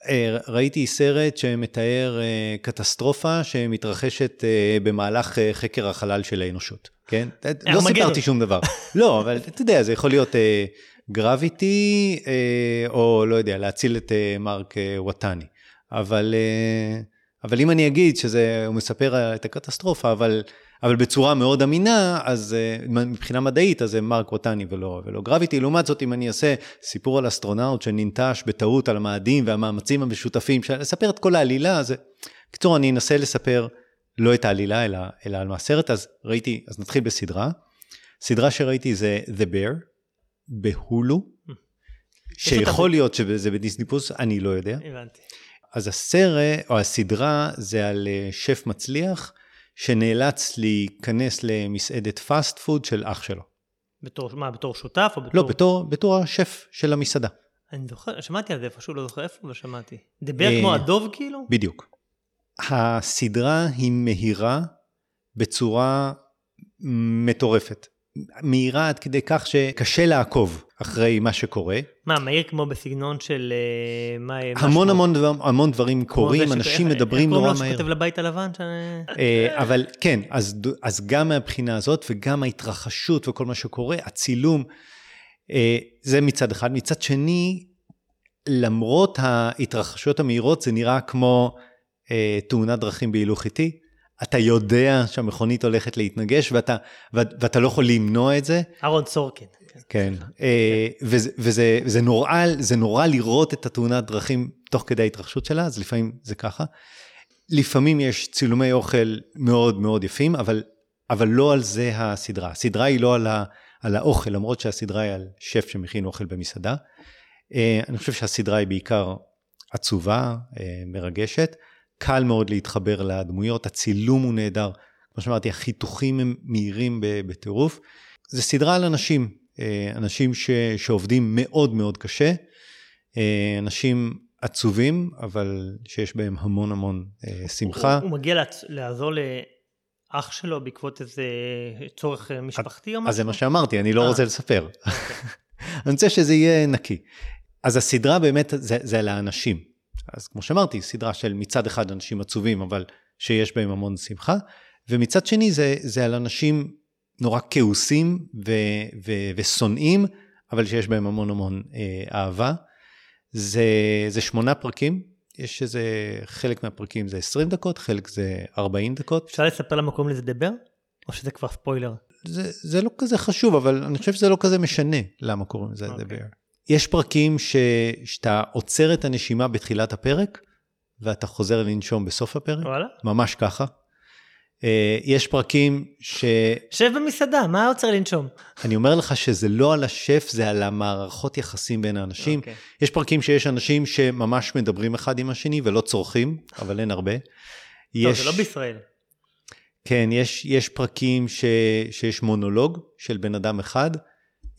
אה, ראיתי סרט שמתאר אה, קטסטרופה שמתרחשת אה, במהלך אה, חקר החלל של האנושות, כן? לא ארמגדון. סיפרתי שום דבר. לא, אבל אתה יודע, זה יכול להיות Gravity, או לא יודע, להציל את אה, מרק אה, וואטני. אבל, אה, אבל אם אני אגיד שזה, הוא מספר את הקטסטרופה, אבל, אבל בצורה מאוד אמינה, אז אה, מבחינה מדעית, אז זה מרק וואטני ולא, ולא Gravity. לעומת זאת, אם אני אעשה סיפור על אסטרונאוט שננטש בטעות על המאדים והמאמצים המשותפים, לספר את כל העלילה, אז... בקיצור, אני אנסה לספר לא את העלילה, אלא, אלא על מה הסרט, אז ראיתי, אז נתחיל בסדרה. סדרה שראיתי זה The Bear, בהולו, שיכול להיות שזה בדיסני פלוס, אני לא יודע. הבנתי. אז הסרט, או הסדרה, זה על אה, שף מצליח, שנאלץ להיכנס למסעדת fast food של אח שלו. בתור, מה, בתור שותף או בתור... לא, בתור, בתור השף של המסעדה, אני זוכר, שמעתי על זה איפשהו, לא זוכר איפה, אבל שמעתי. The Bear אה, כמו הדוב כאילו? בדיוק. הסדרה היא מהירה בצורה מטורפת. מהירה עד כדי כך שקשה לעקוב אחרי מה שקורה. מה, מהיר כמו בסגנון של... אה, מה... המון? המון, דבר, המון דברים קורים, אנשים איך- מדברים איך נורא קוראים לו מהר. שכותב לבית הלבן? ש- אה, אבל כן, אז, אז גם מהבחינה הזאת וגם ההתרחשות וכל מה שקורה, הצילום, אה, זה מצד אחד. מצד שני, למרות ההתרחשויות המהירות, זה נראה כמו תאונת דרכים בהילוך איטי. אתה יודע שהמכונית הולכת להתנגש ואתה, ואת- ואתה לא יכול למנוע את זה. אהרון סורקין. כן. כן, אה, וזה, וזה, וזה נורא, זה נורא לראות את התאונת דרכים תוך כדי ההתרחשות שלה, אז לפעמים זה ככה. לפעמים יש צילומי אוכל מאוד מאוד יפים, אבל, אבל לא על זה הסדרה. הסדרה היא לא על, ה, על האוכל, למרות שהסדרה היא על שף שמכין אוכל במסעדה. אה, אני חושב שהסדרה היא בעיקר עצובה, אה, מרגשת. קל מאוד להתחבר לדמויות, הצילום הוא נהדר. כמו שאמרתי, החיתוכים הם מהירים בטירוף. זה סדרה על אנשים, אה, אנשים ש, שעובדים מאוד מאוד קשה, אה, אנשים עצובים, אבל שיש בהם המון המון אה, שמחה. הוא, הוא מגיע לעצ... לעזור לאח שלו בעקבות איזה צורך משפחתי או משהו? אז זה מה שאמרתי, אני לא אה. רוצה לספר. אני רוצה שזה יהיה נקי. אז הסדרה באמת, זה, זה על האנשים. אז כמו שאמרתי, סדרה של מצד אחד אנשים עצובים, אבל שיש בהם המון שמחה, ומצד שני זה, זה על אנשים נורא כעוסים ו, ו, ושונאים, אבל שיש בהם המון המון אה, אהבה. זה, זה שמונה פרקים, יש איזה, חלק מהפרקים זה 20 דקות, חלק זה 40 דקות. אפשר לספר למה קוראים לזה דבר? או שזה כבר ספוילר? זה, זה לא כזה חשוב, אבל אני חושב שזה לא כזה משנה למה קוראים לזה אוקיי. לדבר. יש פרקים ש, שאתה עוצר את הנשימה בתחילת הפרק, ואתה חוזר לנשום בסוף הפרק, וואלה? ממש ככה. אה, יש פרקים שאני שב במסעדה, מה עוצר לנשום? אומר לך שזה לא על השף, זה על המערכות יחסים בין האנשים. אוקיי. יש פרקים שיש אנשים שממש מדברים אחד עם השני ולא צורכים, אבל אין הרבה. טוב, יש- זה לא בישראל. כן, יש, יש פרקים ש, שיש מונולוג של בן אדם אחד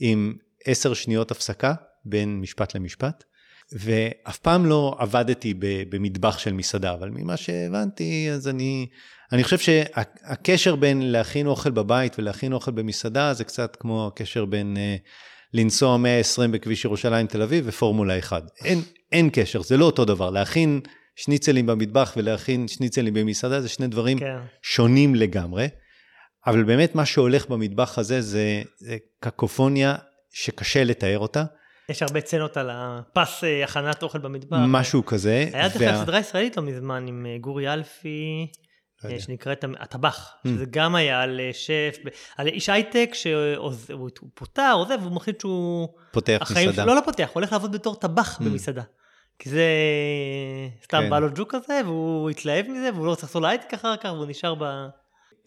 עם עשר שניות הפסקה בין משפט למשפט, ואף פעם לא עבדתי במטבח של מסעדה, אבל ממה שהבנתי, אז אני, אני חושב שהקשר בין להכין אוכל בבית ולהכין אוכל במסעדה, זה קצת כמו הקשר בין uh, לנסוע 120 בכביש ירושלים תל אביב ופורמולה 1. אין, אין קשר, זה לא אותו דבר. להכין שניצלים במטבח ולהכין שניצלים במסעדה, זה שני דברים כן. שונים לגמרי. אבל באמת מה שהולך במטבח הזה זה, זה קקופוניה שקשה לתאר אותה. יש הרבה צנות על הפס אה, הכנת אוכל במטבח. משהו כזה. היה דרך וה... סדרה ישראלית לא מזמן עם אה, גורי אלפי, לא אה, שנקראת הטבח, mm. שזה גם היה על שף, על איש הייטק שהוא פוטר, עוזב, והוא מחליט שהוא... פותח מסעדה. לא, לא פותח, הוא הולך לעבוד בתור טבח mm. במסעדה. כי זה סתם כן. בא לו ג'וק כזה, והוא התלהב מזה, והוא לא רוצה לחזור להייטק אחר כך, והוא נשאר ב...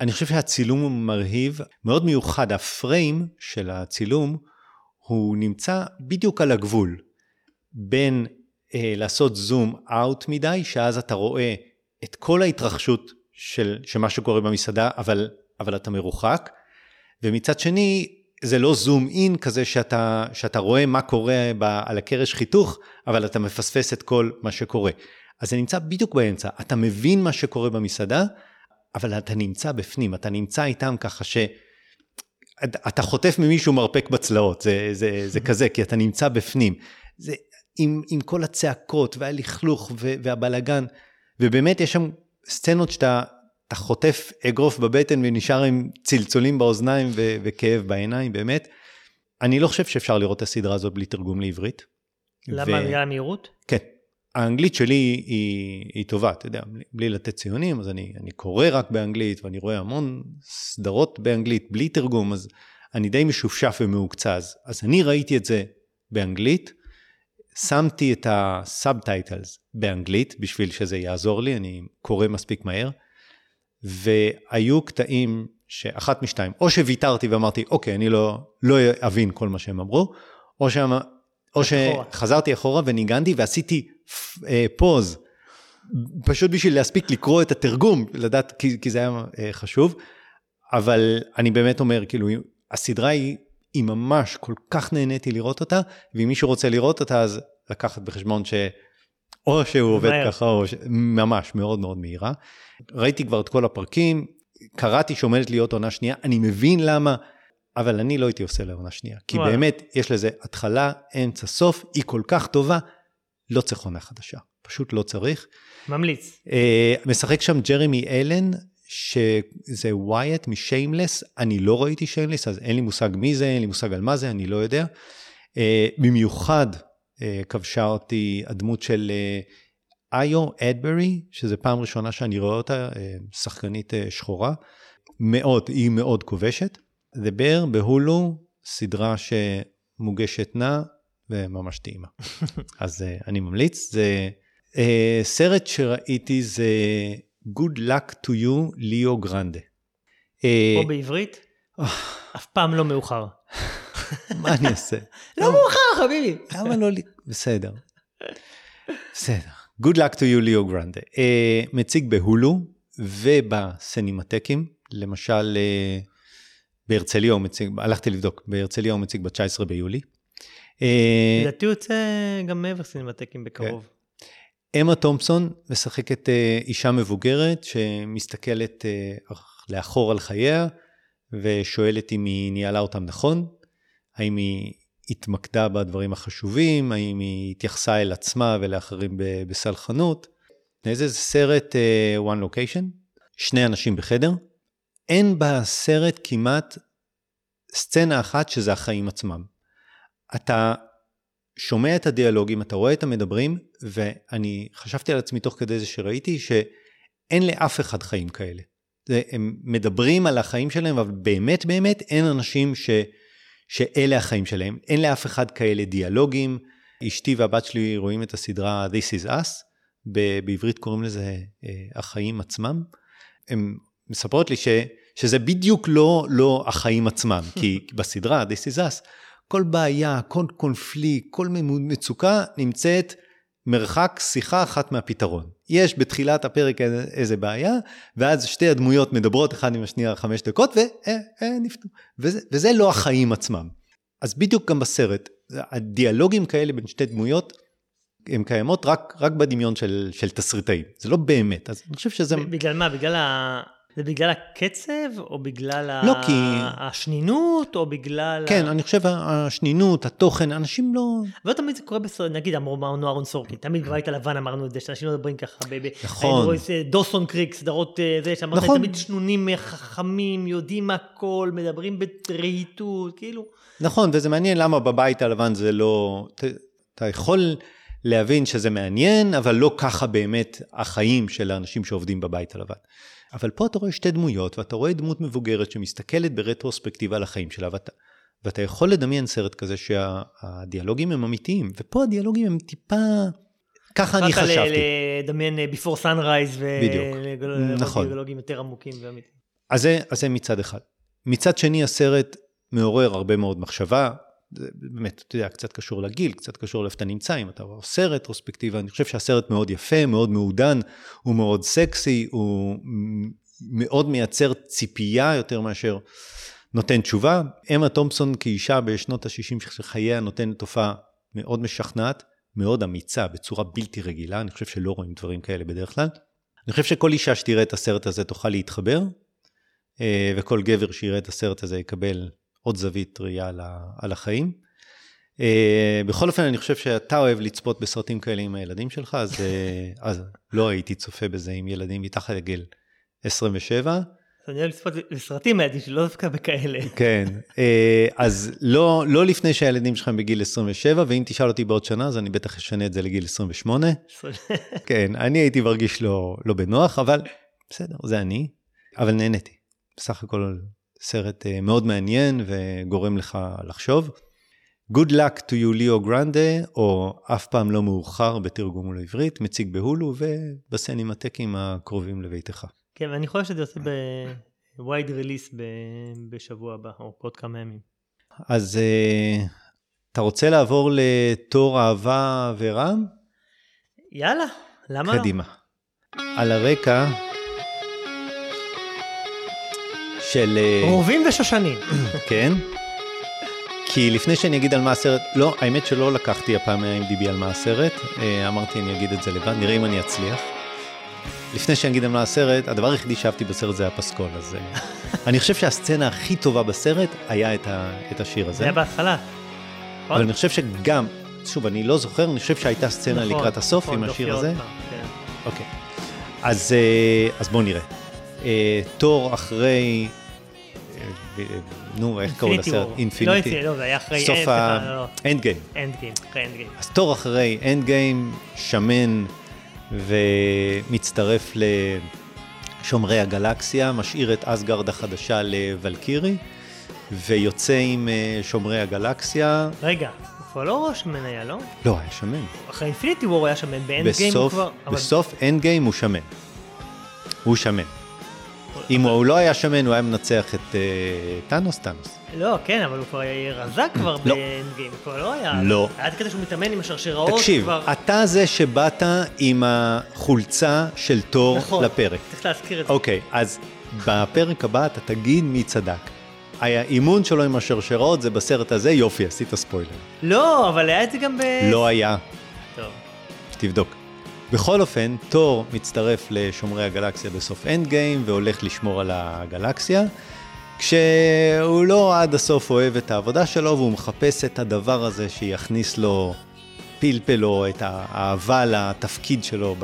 אני חושב שהצילום הוא מרהיב, מאוד מיוחד, הפריים של הצילום, הוא נמצא בדיוק על הגבול בין אה, לעשות זום אאוט מדי, שאז אתה רואה את כל ההתרחשות של, של מה שקורה במסעדה, אבל, אבל אתה מרוחק, ומצד שני, זה לא זום אין כזה שאתה, שאתה רואה מה קורה ב, על הקרש חיתוך, אבל אתה מפספס את כל מה שקורה. אז זה נמצא בדיוק באמצע, אתה מבין מה שקורה במסעדה, אבל אתה נמצא בפנים, אתה נמצא איתם ככה ש... אתה חוטף ממישהו מרפק בצלעות, זה, זה, זה כזה, כי אתה נמצא בפנים. זה עם, עם כל הצעקות והלכלוך והבלגן, ובאמת יש שם סצנות שאתה חוטף אגרוף בבטן ונשאר עם צלצולים באוזניים ו, וכאב בעיניים, באמת. אני לא חושב שאפשר לראות את הסדרה הזאת בלי תרגום לעברית. למה? בגלל המהירות? כן. האנגלית שלי היא, היא טובה, אתה יודע, בלי לתת ציונים, אז אני, אני קורא רק באנגלית ואני רואה המון סדרות באנגלית בלי תרגום, אז אני די משופשף ומהוקצע. אז אני ראיתי את זה באנגלית, שמתי את ה subtitles באנגלית בשביל שזה יעזור לי, אני קורא מספיק מהר, והיו קטעים שאחת משתיים, או שוויתרתי ואמרתי, אוקיי, אני לא, לא אבין כל מה שהם אמרו, או, שמה, או שחזרתי אחורה וניגנתי ועשיתי פוז, אה, פשוט בשביל להספיק לקרוא את התרגום, לדעת, כי, כי זה היה אה, חשוב, אבל אני באמת אומר, כאילו, הסדרה היא, היא ממש, כל כך נהניתי לראות אותה, ואם מישהו רוצה לראות אותה, אז לקחת בחשבון ש... או שהוא עובד מהר. ככה, או ש... ממש, מאוד מאוד מהירה. ראיתי כבר את כל הפרקים, קראתי שעומדת להיות עונה שנייה, אני מבין למה, אבל אני לא הייתי עושה לעונה שנייה. כי וואלה. באמת, יש לזה התחלה, אמצע, סוף, היא כל כך טובה, לא צריך עונה חדשה, פשוט לא צריך. ממליץ. אה, משחק שם ג'רמי אלן, שזה ווייט מ Shameless, אני לא ראיתי Shameless, אז אין לי מושג מי זה, אין לי מושג על מה זה, אני לא יודע. אה, במיוחד אה, כבשה אותי הדמות של איו אה, אדברי, שזה פעם ראשונה שאני רואה אותה, אה, שחקנית uh, שחורה. מאוד, היא מאוד כובשת. The Bear בהולו, סדרה שמוגשת נע, וממש טעימה. אז uh, אני ממליץ. זה uh, סרט שראיתי זה Good Luck to You, ליאו גרנדה. או בעברית? אף פעם לא מאוחר. מה אני אעשה? לא מאוחר, חביבי. למה לא... בסדר. בסדר. Good luck to you, ליאו גרנדה. Uh, מציג בהולו ובסנימטקים, למשל uh, בהרצליה הוא מציג, הלכתי לבדוק, בהרצליה הוא מציג ב-19 ביולי. אה, לדעתי הוא יוצא גם מעבר סינמטקים בקרוב. כן. אמה תומפסון משחקת אה, אישה מבוגרת שמסתכלת אה, לאחור על חייה ושואלת אם היא ניהלה אותם נכון, האם היא התמקדה בדברים החשובים, האם היא התייחסה אל עצמה ולאחרים בסלחנות. איזה סרט one location, שני אנשים בחדר. אין בסרט כמעט סצנה אחת שזה החיים עצמם. אתה שומע את הדיאלוגים, אתה רואה את המדברים, ואני חשבתי על עצמי תוך כדי זה שראיתי שאין לאף אחד חיים כאלה. זה, הם מדברים על החיים שלהם, אבל באמת באמת אין אנשים ש, שאלה החיים שלהם. אין לאף אחד כאלה דיאלוגים. אשתי והבת שלי רואים את הסדרה This is Us, בעברית קוראים לזה אה, החיים עצמם. הם מספרות לי ש, שזה בדיוק לא, לא החיים עצמם, כי בסדרה This is Us, כל בעיה, כל קונפליקט, כל מצוקה נמצאת מרחק שיחה אחת מהפתרון. יש בתחילת הפרק איזה בעיה, ואז שתי הדמויות מדברות אחד עם השנייה חמש דקות, ונפתו. וזה, וזה לא החיים עצמם. אז בדיוק גם בסרט, הדיאלוגים כאלה בין שתי דמויות, הן קיימות רק, רק בדמיון של, של תסריטאים, זה לא באמת, אז אני חושב שזה... בגלל מה? בגלל ה... זה בגלל הקצב, או בגלל לא, ה... כי- השנינות, או בגלל... כן, ה... אני חושב השנינות, התוכן, אנשים לא... לא תמיד זה קורה בסרט, נגיד אמרנו אהרון סורקין, תמיד בבית הלבן אמרנו את זה, שאנשים לא מדברים ככה, ב- נכון. דוסון קריק, סדרות אה, זה, שאמרת, נכון. תמיד שנונים, חכמים, יודעים הכל, מדברים ברהיטות, כאילו, נכון, וזה מעניין למה בבית הלבן זה לא... אתה יכול להבין שזה מעניין, אבל לא ככה באמת החיים של האנשים שעובדים בבית הלבן. אבל פה אתה רואה שתי דמויות, ואתה רואה דמות מבוגרת שמסתכלת ברטרוספקטיבה על החיים שלה, ואתה, ואתה יכול לדמיין סרט כזה שהדיאלוגים הם אמיתיים, ופה הדיאלוגים הם טיפה... ככה אני אה, חשבתי. לדמיין אה, Before Sunrise. נכון. דיאלוגים יותר עמוקים ואמיתיים. אז זה מצד אחד. מצד שני, הסרט מעורר הרבה מאוד מחשבה. זה באמת, אתה יודע, קצת קשור לגיל, קצת קשור לאיפה אתה נמצא, אם אתה עושה רטרוספקטיבה, אני חושב שהסרט מאוד יפה, מאוד מעודן, הוא מאוד סקסי, הוא מאוד מייצר ציפייה יותר מאשר נותן תשובה. אמה תומפסון כאישה בשנות ה-60 של חייה נותנת תופעה מאוד משכנעת, מאוד אמיצה, בצורה בלתי רגילה, אני חושב שלא רואים דברים כאלה בדרך כלל. אני חושב שכל אישה שתראה את הסרט הזה תוכל להתחבר, אה, וכל גבר שיראה את הסרט הזה יקבל עוד זווית ראייה על החיים. אה, בכל אופן, אני חושב שאתה אוהב לצפות בסרטים כאלה עם הילדים שלך, אז, אה, אז לא הייתי צופה בזה עם ילדים מתחת לגיל 27. אז אני אוהב לצפות בסרטים מהילדים שלי, לא דווקא בכאלה. כן, אה, אז לא, לא לפני שהילדים שלך הם בגיל 27, ואם תשאל אותי בעוד שנה, אז אני בטח אשנה את זה לגיל 28. כן, אני הייתי מרגיש לא, לא בנוח, אבל בסדר, זה אני, אבל נהניתי. בסך הכל סרט אה, מאוד מעניין וגורם לך לחשוב. Good luck to you, ליאו גרנדה, או אף פעם לא מאוחר בתרגום לעברית, מציג בהולו ובסנימטקים הקרובים לביתך. כן, ואני חושב שזה יוצא ב-wide release ב- בשבוע הבא, או עוד כמה ימים. אז אה, אתה רוצה לעבור לתור אהבה ורם? יאללה, למה לא? קדימה. על הרקע של... אה, רובים ושושנים. כן. כי לפני שאני אגיד על מה הסרט, לא, האמת שלא לקחתי הפעם מה-IMDb על מה הסרט, אה, אמרתי אני אגיד את זה לבד, נראה אם אני אצליח. לפני שאני אגיד על מה הסרט, הדבר היחידי שאהבתי בסרט זה הפסקול, אז אה, אני חושב שהסצנה הכי טובה בסרט היה את, ה, את השיר הזה. זה היה בהתחלה. אבל אני חושב שגם, שוב, אני לא זוכר, אני חושב שהייתה סצנה נכון, לקראת הסוף נכון, עם השיר הזה. כן. אוקיי. אז, אז בואו נראה. אה, תור אחרי, אה, נו, איך קראו לסרט? לא Infinity. לא, זה היה אחרי... סוף אה, סליחה, לא, ה... לא. Endgame. Endgame, אחרי Endgame. אז תור אחרי אנד גיים, שמן ומצטרף לשומרי הגלקסיה, משאיר את אסגרד החדשה לוולקירי, ויוצא עם אה, שומרי הגלקסיה. רגע, כבר לא שמן היה, לא? לא, היה שמן. אחרי Infinity War היה שמן, ב Endgame הוא כבר... בסוף Endgame הוא שמן. הוא שמן. אם הוא לא היה שמן, הוא היה מנצח את אה, טאנוס, טאנוס. לא, כן, אבל הוא כבר רזה כבר לא. ב Endgame, הוא כבר לא היה... לא. היה את הקטע שהוא מתאמן עם השרשראות תקשיב. אתה זה שבאת עם החולצה של תור נכון. לפרק. צריך להזכיר את זה. אוקיי, אז בפרק הבא אתה תגיד מי צדק. האימון שלו עם השרשראות זה בסרט הזה, יופי, עשית ספוילר. לא, אבל היה את זה גם ב... לא היה, טוב. תבדוק. בכל אופן, תור מצטרף לשומרי הגלקסיה בסוף Endgame והולך לשמור על הגלקסיה, כשהוא לא עד הסוף אוהב את העבודה שלו והוא מחפש את הדבר הזה שיכניס לו, פלפל לו את האהבה לתפקיד שלו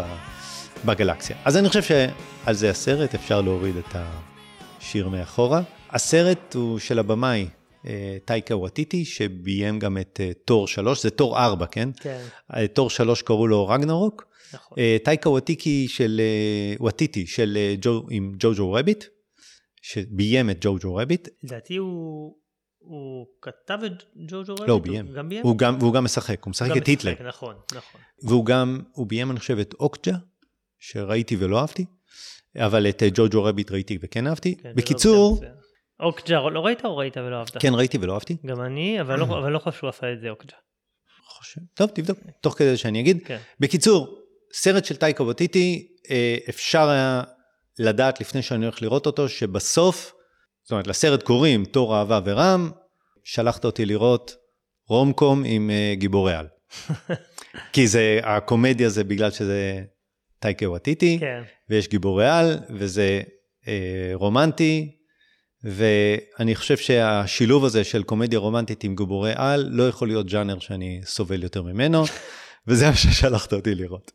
בגלקסיה. אז אני חושב שעל זה הסרט, אפשר להוריד את השיר מאחורה. הסרט הוא של הבמאי אה, טייקה וואטיטי, שביים גם את אה, תור 3, זה תור 4, כן? כן, אה, תור 3 קראו לו רגנרוק. נכון. אה, טייקה וואטיקי של, אה, וואטיטי של אה, ג'ו, עם ג'וג'ו רביט, שביים את ג'וג'ו רביט. לדעתי הוא... הוא כתב את ג'וג'ו רביט? לא, הוא ביים. גם ביים? הוא גם, והוא גם משחק, הוא משחק גם את היטלר. נכון, נכון. והוא גם, הוא ביים, אני חושב, את אוקג'ה, שראיתי ולא אהבתי, אבל את אה, ג'וג'ו רביט ראיתי וכן אהבתי. כן, זה לא בקיצור. אוקג'ה, לא ראית או ראית ולא אהבת? כן ראיתי ולא אהבתי. גם אני, אבל לא- אבל לא חושב שהוא עשה את זה אוקג'ה. חושב, טוב, תבדוק, תוך כדי שאני אגיד. כן. בקיצור, סרט של טייקה וטיטי, אה, אפשר היה לדעת לפני שאני הולך לראות אותו, שבסוף, זאת אומרת, לסרט קוראים תור אהבה ורם, שלחת אותי לראות רומקום עם uh, גיבורי על. כי זה, הקומדיה זה בגלל שזה טייקה וטיטי, כן. ויש גיבורי על, וזה uh, רומנטי, ואני חושב שהשילוב הזה של קומדיה רומנטית עם גיבורי על לא יכול להיות ג'אנר שאני סובל יותר ממנו, וזה מה ששלחת אותי לראות.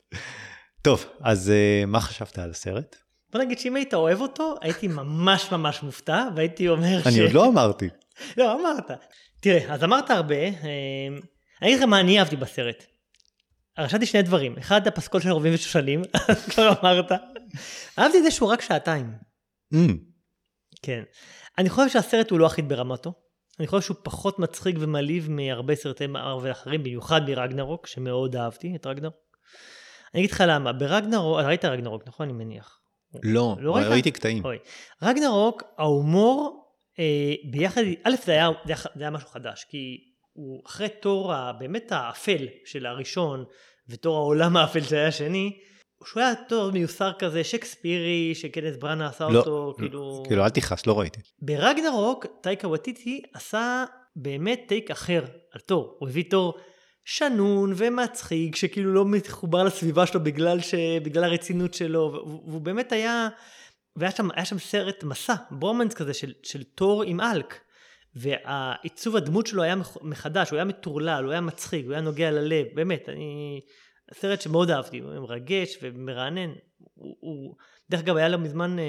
טוב, אז uh, מה חשבת על הסרט? בוא נגיד שאם היית אוהב אותו, הייתי ממש ממש מופתע, והייתי אומר ש... אני עוד לא אמרתי. לא, אמרת. תראה, אז אמרת הרבה, אה, אני אגיד לך מה אני אהבתי בסרט. רשמתי שני דברים, אחד הפסקול של רובים ושושנים, כבר אמרת. אהבתי את זה שהוא רק שעתיים. Mm, כן. אני חושב שהסרט הוא לא אחיד ברמתו. אני חושב שהוא פחות מצחיק ומעליב מהרבה סרטי מארוול אחרים, במיוחד מרגנרוק, שמאוד אהבתי את רגנרוק. אני אגיד לך למה, ברגנרוק, ראית רגנרוק, נכון? אני מניח. לא, לא ראית? ראיתי קטעים. אוי. רגנרוק, ההומור אה, ביחד, א' זה היה, זה היה- זה היה משהו חדש, כי הוא אחרי תור ה- באמת האפל של הראשון, ותור העולם האפל שהיה השני, שהוא היה תור מיוסר כזה, שקספירי, שקנס בראנה עשה לא, אותו, כאילו... כאילו, אל תכעס, לא ראיתי. ברגנרוק, טייקה וטיטי עשה באמת טייק אחר על תור. הוא הביא תור שנון ומצחיק, שכאילו לא מחובר לסביבה שלו בגלל, ש... בגלל הרצינות שלו, והוא, והוא באמת היה, והיה שם, היה שם סרט מסע, ברומנס כזה של, של תור עם אלק. והעיצוב הדמות שלו היה מח- מחדש, הוא היה מטורלל, הוא היה מצחיק, הוא היה נוגע ללב, באמת, אני... סרט שמאוד אהבתי, הוא מרגש ומרענן. הוא, הוא... דרך אגב, היה לו מזמן אה,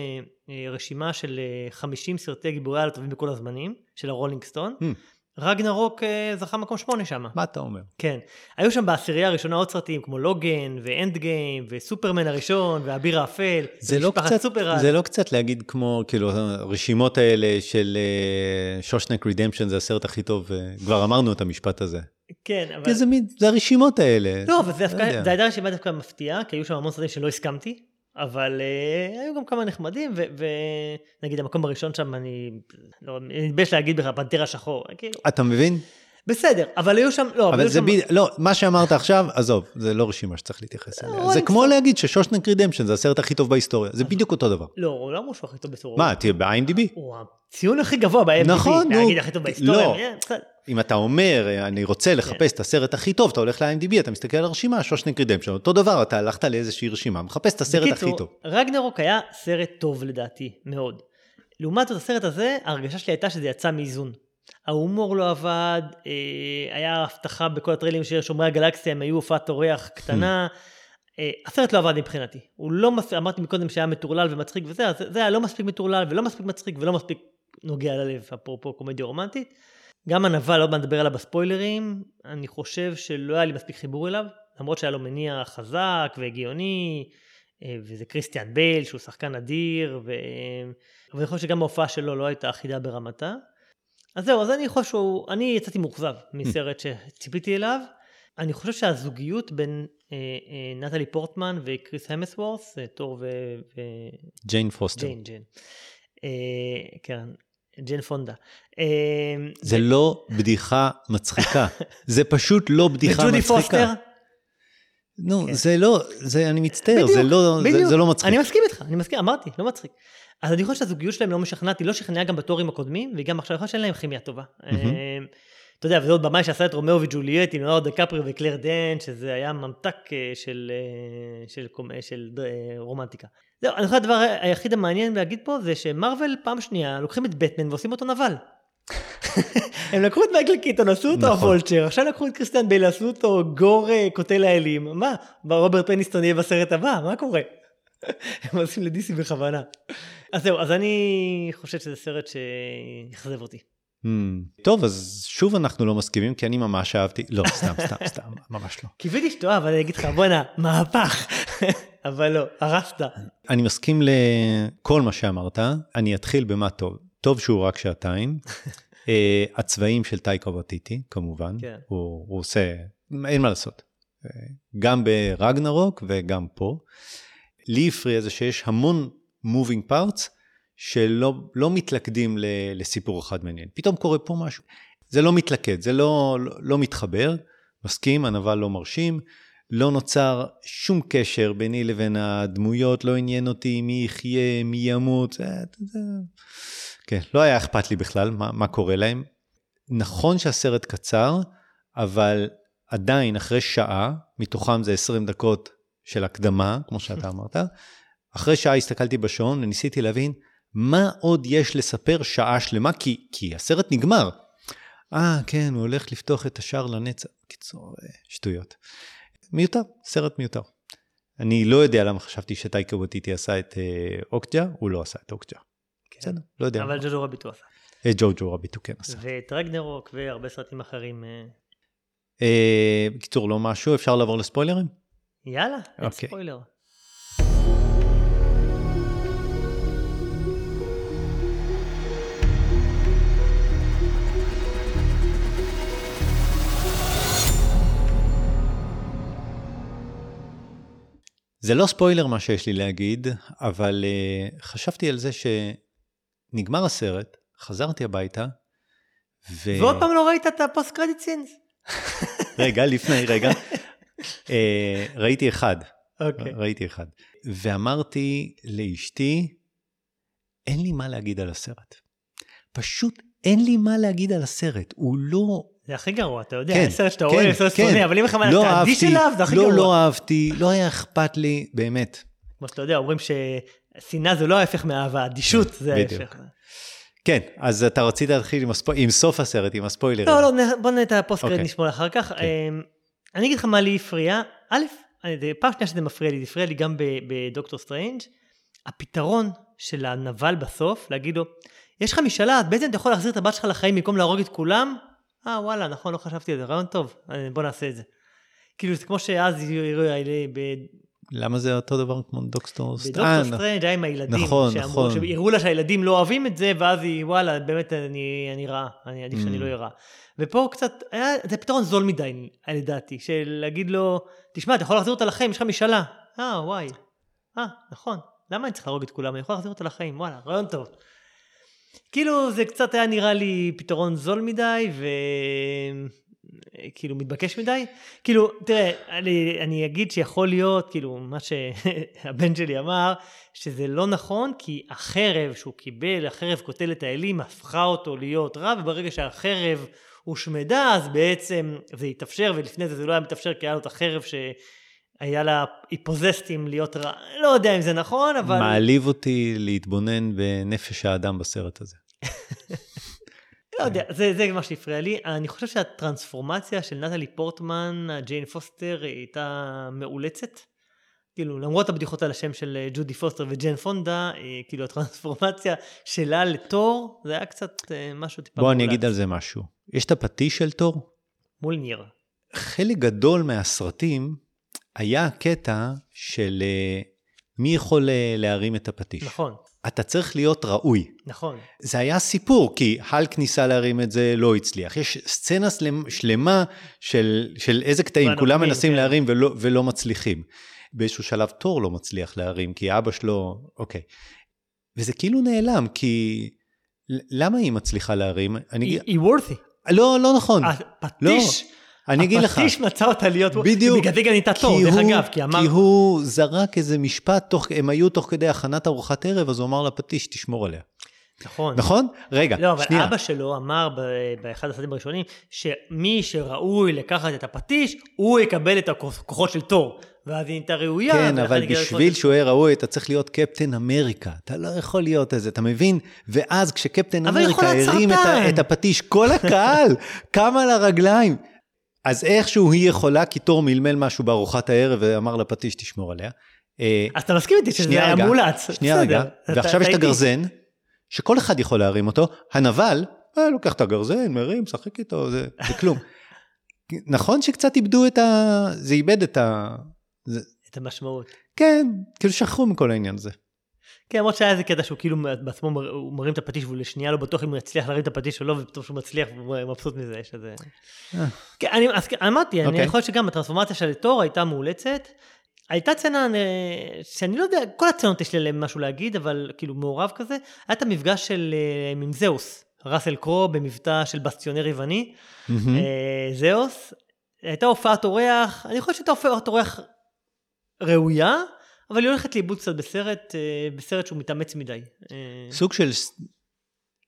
אה, רשימה של אה, 50 סרטי גיבורי על הטובים בכל הזמנים, של הרולינג סטון. Hmm. רגנרוק אה, זכה מקום שמונה שם. מה אתה אומר? כן. היו שם בעשירייה הראשונה עוד סרטים כמו לוגן, ואנד גיים, וסופרמן הראשון, והאביר האפל, זה לא, קצת, סופרל. זה לא קצת להגיד כמו, כאילו, הרשימות האלה של אה, שושנק רידמפשן זה הסרט הכי טוב, אה, כבר אמרנו את המשפט הזה. כן, אבל... זה מין, זה הרשימות האלה. לא, אבל זה לא דווקא, יודע. זו הייתה רשימה דווקא מפתיעה, כי היו שם המון סרטים שלא הסכמתי, אבל uh, היו גם כמה נחמדים, ונגיד המקום הראשון שם, אני לא, אני מתבייש להגיד בכלל, פנתר השחור, כאילו, אתה מבין? בסדר, אבל היו שם, לא, אבל היו זה שם, בדיוק, לא, מה שאמרת עכשיו, עזוב, זה לא רשימה שצריך להתייחס אליה. Rolling זה כמו. להגיד ש Shawshank Redemption זה הסרט הכי טוב בהיסטוריה, זה בדיוק אותו דבר. לא, הוא לא אמרו שהוא הכי טוב בסורו. מה, תהיה ב-IMDb? הוא הציון הכי גבוה ב-IMDb, נכון, נו. להגיד הכי טוב בהיסטוריה, לא. אה. אם אתה אומר, אני רוצה לחפש את הסרט הכי טוב, אתה הולך ל-IMDb, אתה מסתכל על הרשימה, Shawshank Redemption, אותו דבר, אתה הלכת לאיזושהי רשימה, מחפש את הסרט הכי בקיצור, טוב. רגנרוק היה סרט טוב לדעתי, מאוד. לעומת זאת הסרט הזה, ההרגשה שלי הייתה שזה יצא מאיזון. ההומור לא עבד, אה, היה הבטחה בכל הטריילרים של שומרי הגלקסיה, הם היו הופעת אורח קטנה. אה, הסרט לא עבד מבחינתי. הוא לא מספיק, אמרתי מקודם שהיה מטורלל ומצחיק וזה, אז זה היה לא מספיק מטורלל ולא מספיק מצחיק ולא מספיק נוגע ללב, אפרופו קומדיה רומנטית. גם הנבל, עוד מעט נדבר עליו בספוילרים, אני חושב שלא היה לי מספיק חיבור אליו, למרות שהיה לו מניע חזק והגיוני, אה, וזה קריסטיאן בייל שהוא שחקן אדיר, ו... אבל אני חושב שגם ההופעה שלו לא הייתה אחידה ברמתה. אז זהו, אז אני חושב שהוא, אני יצאתי מאוכזב מסרט שציפיתי אליו. אני חושב שהזוגיות בין אה, אה, נטלי פורטמן וכריס המסוורת', אה, תור ו... ו... ג'יין פוסטר. ג'יין, ג'יין. אה, כן, ג'יין פונדה. אה, זה לא בדיחה מצחיקה, זה פשוט לא בדיחה וג'ודי מצחיקה. פוסטר. נו, כן. זה לא, זה, אני מצטער, זה בדיוק, לא, זה, בדיוק. זה לא מצחיק. אני מסכים איתך, אני מסכים, אמרתי, לא מצחיק. אז אני חושב שהזוגיות שלהם לא משכנעת, היא לא שכנעה גם בתורים הקודמים, והיא גם עכשיו, אני חושב שאין להם כימיה טובה. אה, אתה יודע, וזה עוד במאי שעשה את רומאו וג'וליאט עם לאונרדו דיקפריו וקלייר דיינס, שזה היה ממתק אה, של, אה, של, אה, של אה, רומנטיקה. זהו, אני חושב הדבר היחיד המעניין להגיד פה זה שמארוול פעם שנייה לוקחים את בטמן ועושים אותו נבל. הם לקחו את מייקל קיטון, עשו אותו נכון. ה Vulture, עכשיו לקחו את קריסטיאן בייל, עשו אותו גור אה, קוטל האלים. מה? רוברט פניסטון יהיה בסרט הבא? מה קורה? הם עושים לדיסי בכוונה. אז זהו, אז אני חושב שזה סרט שאכזב אותי. Hmm, טוב, אז שוב אנחנו לא מסכימים, כי אני ממש אהבתי, לא, סתם, סתם, סתם, ממש לא. קיוויתי שתאהב, אבל אני אגיד לך, בואנה, מהפך. אבל לא, הרסת. אני מסכים לכל מה שאמרת, אני אתחיל במה טוב. טוב שהוא רק שעתיים. אה, הצבעים של טייקה וטיטי, כמובן, כן. הוא, הוא עושה, אין מה לעשות. אה, גם ברגנרוק וגם פה. לי הפריע זה שיש המון moving parts שלא לא מתלכדים לסיפור אחד מעניין. פתאום קורה פה משהו. זה לא מתלכד, זה לא, לא, לא מתחבר, מסכים, הנבל לא מרשים. לא נוצר שום קשר ביני לבין הדמויות, לא עניין אותי מי יחיה, מי ימות, זה, זה, כן, לא היה אכפת לי בכלל מה, מה קורה להם. נכון שהסרט קצר, אבל עדיין אחרי שעה, מתוכם זה 20 דקות של הקדמה, כמו שאתה אמרת, אחרי שעה הסתכלתי בשעון וניסיתי להבין מה עוד יש לספר שעה שלמה, כי, כי הסרט נגמר. אה, כן, הוא הולך לפתוח את השער לנצח. קיצור, אה, שטויות. מיותר, סרט מיותר. אני לא יודע למה חשבתי שטייקה ווטיטי עשה את אה, אוקג'ה, הוא לא עשה את אוקג'ה. כן. בסדר, לא יודע. אבל ג'וג'ו רביט הוא עשה. אה, ג'ו-ג'ו רביט הוא כן עשה. ואת רגנרוק והרבה סרטים אחרים. אה, אה, בקיצור, לא משהו, אפשר לעבור לספוילרים? יאללה, אין אוקיי. ספוילר. זה לא ספוילר מה שיש לי להגיד, אבל אה, חשבתי על זה שנגמר הסרט, חזרתי הביתה, ו... ועוד פעם לא ראית את ה post credit scenes? רגע, לפני, רגע. אה, ראיתי אחד, אוקיי. ראיתי אחד. ואמרתי לאשתי, אין לי מה להגיד על הסרט. פשוט אין לי מה להגיד על הסרט. הוא לא... זה הכי גרוע, אתה יודע, כן, סרט שאתה כן, רואה, סרט כן. אבל אם לך מה לא אהבתי, אליו, זה הכי לא, גרוע. לא אהבתי, לא היה אכפת לי, באמת. כמו שאתה יודע, אומרים ששנאה זה לא ההפך מאהבה, אדישות זה בדיוק. ההפך. כן, אז אתה רצית להתחיל עם, הספו... עם סוף הסרט, עם הספוילרים. לא, לא, בוא נראה את ה post credit אוקיי. נשמור אחר כך. אמ, אני אגיד לך מה לי הפריע. א', אני- פעם שנייה שזה מפריע לי, זה הפריע לי גם בדוקטור סטרנג'. הפתרון של הנבל בסוף, להגיד לו, יש לך משאלה, בעצם אתה יכול להחזיר את הבת שלך לחיים במקום להרוג את כולם? אה, וואלה, נכון, לא חשבתי על זה, רעיון טוב, אה, בוא נעשה את זה. כאילו, זה כמו שאז הראו למה זה אותו דבר כמו דוקטור בדוקטור סטרנג'? היה עם הילדים, נכון, שאמרו, נכון. שהראו לה שהילדים לא אוהבים את זה, ואז היא, וואלה, באמת אני, אני רעה, אני עדיף שאני ממ. לא אהיה רע. ופה קצת, היה, זה פתרון זול מדי, לדעתי, של להגיד לו, תשמע, אתה יכול להחזיר אותה לחיים, יש לך משאלה. אה, וואי. אה, נכון, למה אני צריך להרוג את כולם? אני יכול להחזיר אותה לחיים, וואלה, רעיון טוב. כאילו, זה קצת היה נראה לי פתרון זול מדי, ו... כאילו מתבקש מדי. כאילו, תראה, אני, אני אגיד שיכול להיות, כאילו, מה שהבן שלי אמר, שזה לא נכון, כי החרב שהוא קיבל, החרב קוטלת האלים, הפכה אותו להיות רע, וברגע שהחרב הושמדה, אז בעצם זה התאפשר, ולפני זה זה לא היה מתאפשר, כי היה לו את החרב שהיה לה, היא פוזסטים להיות רע. לא יודע אם זה נכון, אבל... מעליב אותי להתבונן בנפש האדם בסרט הזה. לא יודע, זה, זה מה שהפריע לי. אני חושב שהטרנספורמציה של נטלי פורטמן, ג'יין פוסטר, היא הייתה מאולצת. כאילו, למרות הבדיחות על השם של אה, ג'ודי פוסטר וג'יין פונדה, אה, כאילו הטרנספורמציה שלה לתור, זה היה קצת אה, משהו טיפה בוא אני אגיד על זה משהו. יש את הפטיש של תור. מול ניר. חלק גדול מהסרטים היה קטע של מי יכול להרים את הפטיש. נכון, אתה צריך להיות ראוי. נכון. זה היה סיפור, כי האלק ניסה להרים את זה, לא הצליח. יש סצנה שלמ- שלמה של, של איזה קטעים, כולם מנסים כן. להרים ולא, ולא מצליחים. באיזשהו שלב תור לא מצליח להרים, כי אבא שלו, אוקיי. וזה כאילו נעלם, כי למה היא מצליחה להרים? אני היא, worthy. לא, לא נכון. הפטיש, אני אגיד לך. הפטיש מצא אותה להיות, בדיוק. בגלל זה גם נהייתה תור, דרך אגב, כי אמר, כי הוא זרק איזה משפט, תוך, הם היו תוך כדי הכנת ארוחת ערב, אז הוא אמר לפטיש, תשמור עליה. נכון. נכון? רגע, לא, אבל שנייה. אבא שלו אמר באחד הסרטים הראשונים, שמי שראוי לקחת את הפטיש, הוא יקבל את הכוחות של תור. ואז היא נהייתה ראויה. כן, אבל בשביל שהוא יהיה ראוי, אתה צריך להיות קפטן אמריקה. אתה לא יכול להיות איזה, אתה מבין? ואז כשקפטן אמריקה הרים את. את הפטיש, כל הקהל קם על הרגליים. אז איכשהו היא יכולה, כי תור מלמל משהו בארוחת הערב ואמר לפטיש, תשמור עליה. אה, אז אתה מסכים איתי שזה היה מולץ. שנייה רגע, ועכשיו יש את. הגרזן, שכל אחד יכול להרים אותו, הנבל, אה, לוקח את הגרזן, מרים, משחק איתו, זה, כלום. נכון שקצת איבדו את ה... זה איבד את ה... את המשמעות. כן, כאילו שכחו מכל העניין הזה. כן, למרות שהיה איזה קטע שהוא כאילו בעצמו מר- הוא מרים את הפטיש והוא לשנייה לא בטוח אם הוא יצליח להרים את הפטיש או לא, ופתאום שהוא מצליח והוא מבסוט מזה, יש איזה... אה. כן, אני, אז כן, אמרתי, אני אוקיי. יכול להיות שגם הטרנספורמציה של תור הייתה מאולצת. הייתה צצנה אה, שאני לא יודע, כל הצצנות יש לי עליהן משהו להגיד, אבל כאילו מעורב כזה. היה את המפגש של אה, עם זהוס, ראסל קרו במבטא של בסטיונר יווני. זהוס. הייתה הופעת אורח, אני חושב שהייתה הופעת אורח ראויה, אבל היא הולכת לאיבוד קצת בסרט, אה, בסרט שהוא מתאמץ מדי. אה, סוג של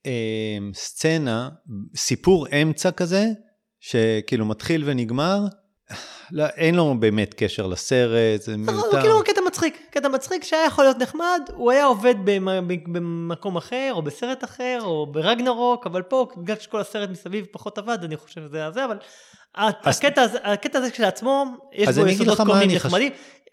אה, סצנה, סיפור אמצע כזה, שכאילו מתחיל ונגמר, לא, אין לו באמת קשר לסרט, זה נכון, הוא מיותר. כאילו קטע מצחיק, קטע מצחיק שהיה יכול להיות נחמד, הוא היה עובד במ- במקום אחר, או בסרט אחר, או ברגנרוק, אבל פה, בגלל שכל הסרט מסביב פחות עבד, אני חושב שזה זה, אבל אז- הקטע הזה, הקטע הזה כשלעצמו, יש בו יסודות קומיים חש- נחמדים,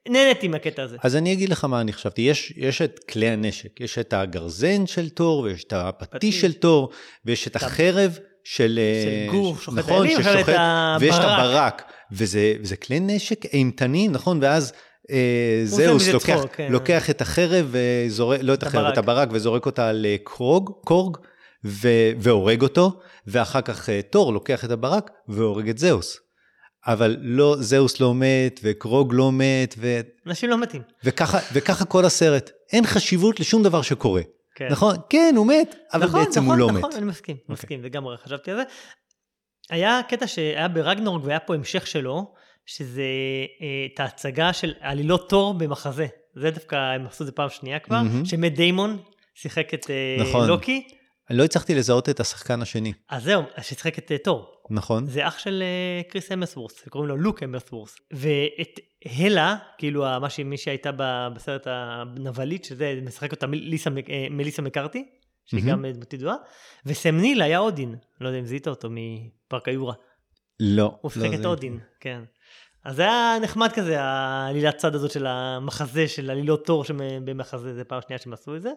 נהניתי מהקטע הזה. אז אני אגיד לך מה אני חשבתי, יש, יש את כלי הנשק, יש את הגרזן של תור, ויש את הפטיש פטיש. של תור, ויש את החרב של... אה, של גור ש- שוחט נכון, האלים, ששוחט, ואת הברק. ויש את הברק, וזה, וזה כלי נשק אימתניים, נכון? ואז אה, זהוס לוקח, כן. לוקח את החרב, וזורק, לא את החרב. את הברק, וזורק אותה על אה, קרוג, קורג, ו, והורג אותו, ואחר כך תור לוקח את הברק והורג את זהוס. אבל לא, זהוס לא מת, וקרוג לא מת, ו... אנשים לא מתים. וככה, וככה כל הסרט. אין חשיבות לשום דבר שקורה. כן. נכון? כן, הוא מת, אבל נכון, בעצם נכון, הוא לא נכון, מת. אוקיי. אני מסכים, מסכים, לגמרי חשבתי על זה. היה קטע שהיה ברגנורג והיה פה המשך שלו, שזה אה, את ההצגה של עלילות תור במחזה. זה דווקא, הם עשו את זה פעם שנייה כבר, מהמם. שמט דיימון שיחק את אה, נכון. לוקי. אני לא הצלחתי לזהות את השחקן השני, אז זהו, ששיחק את אה, תור. נכון? זה אח של אה, קריס אמרסוורס, קוראים לו לוק אמרסוורס. ואת הלה, כאילו מה שמי שהייתה בסרט הנבלית, שזה משחק אותה מליסה, אה, מליסה מקארתי, שהיא מהמם. גם דמות ידועה, וסם ניל היה אודין, לא יודע אם זיהית אותו מפארק היורה. לא. הוא לא שיחק את זה- אודין, כן. אז זה היה נחמד כזה, העלילת צד הזאת של המחזה, של עלילות תור שבמחזה, זה פעם שנייה שהם עשו את זה.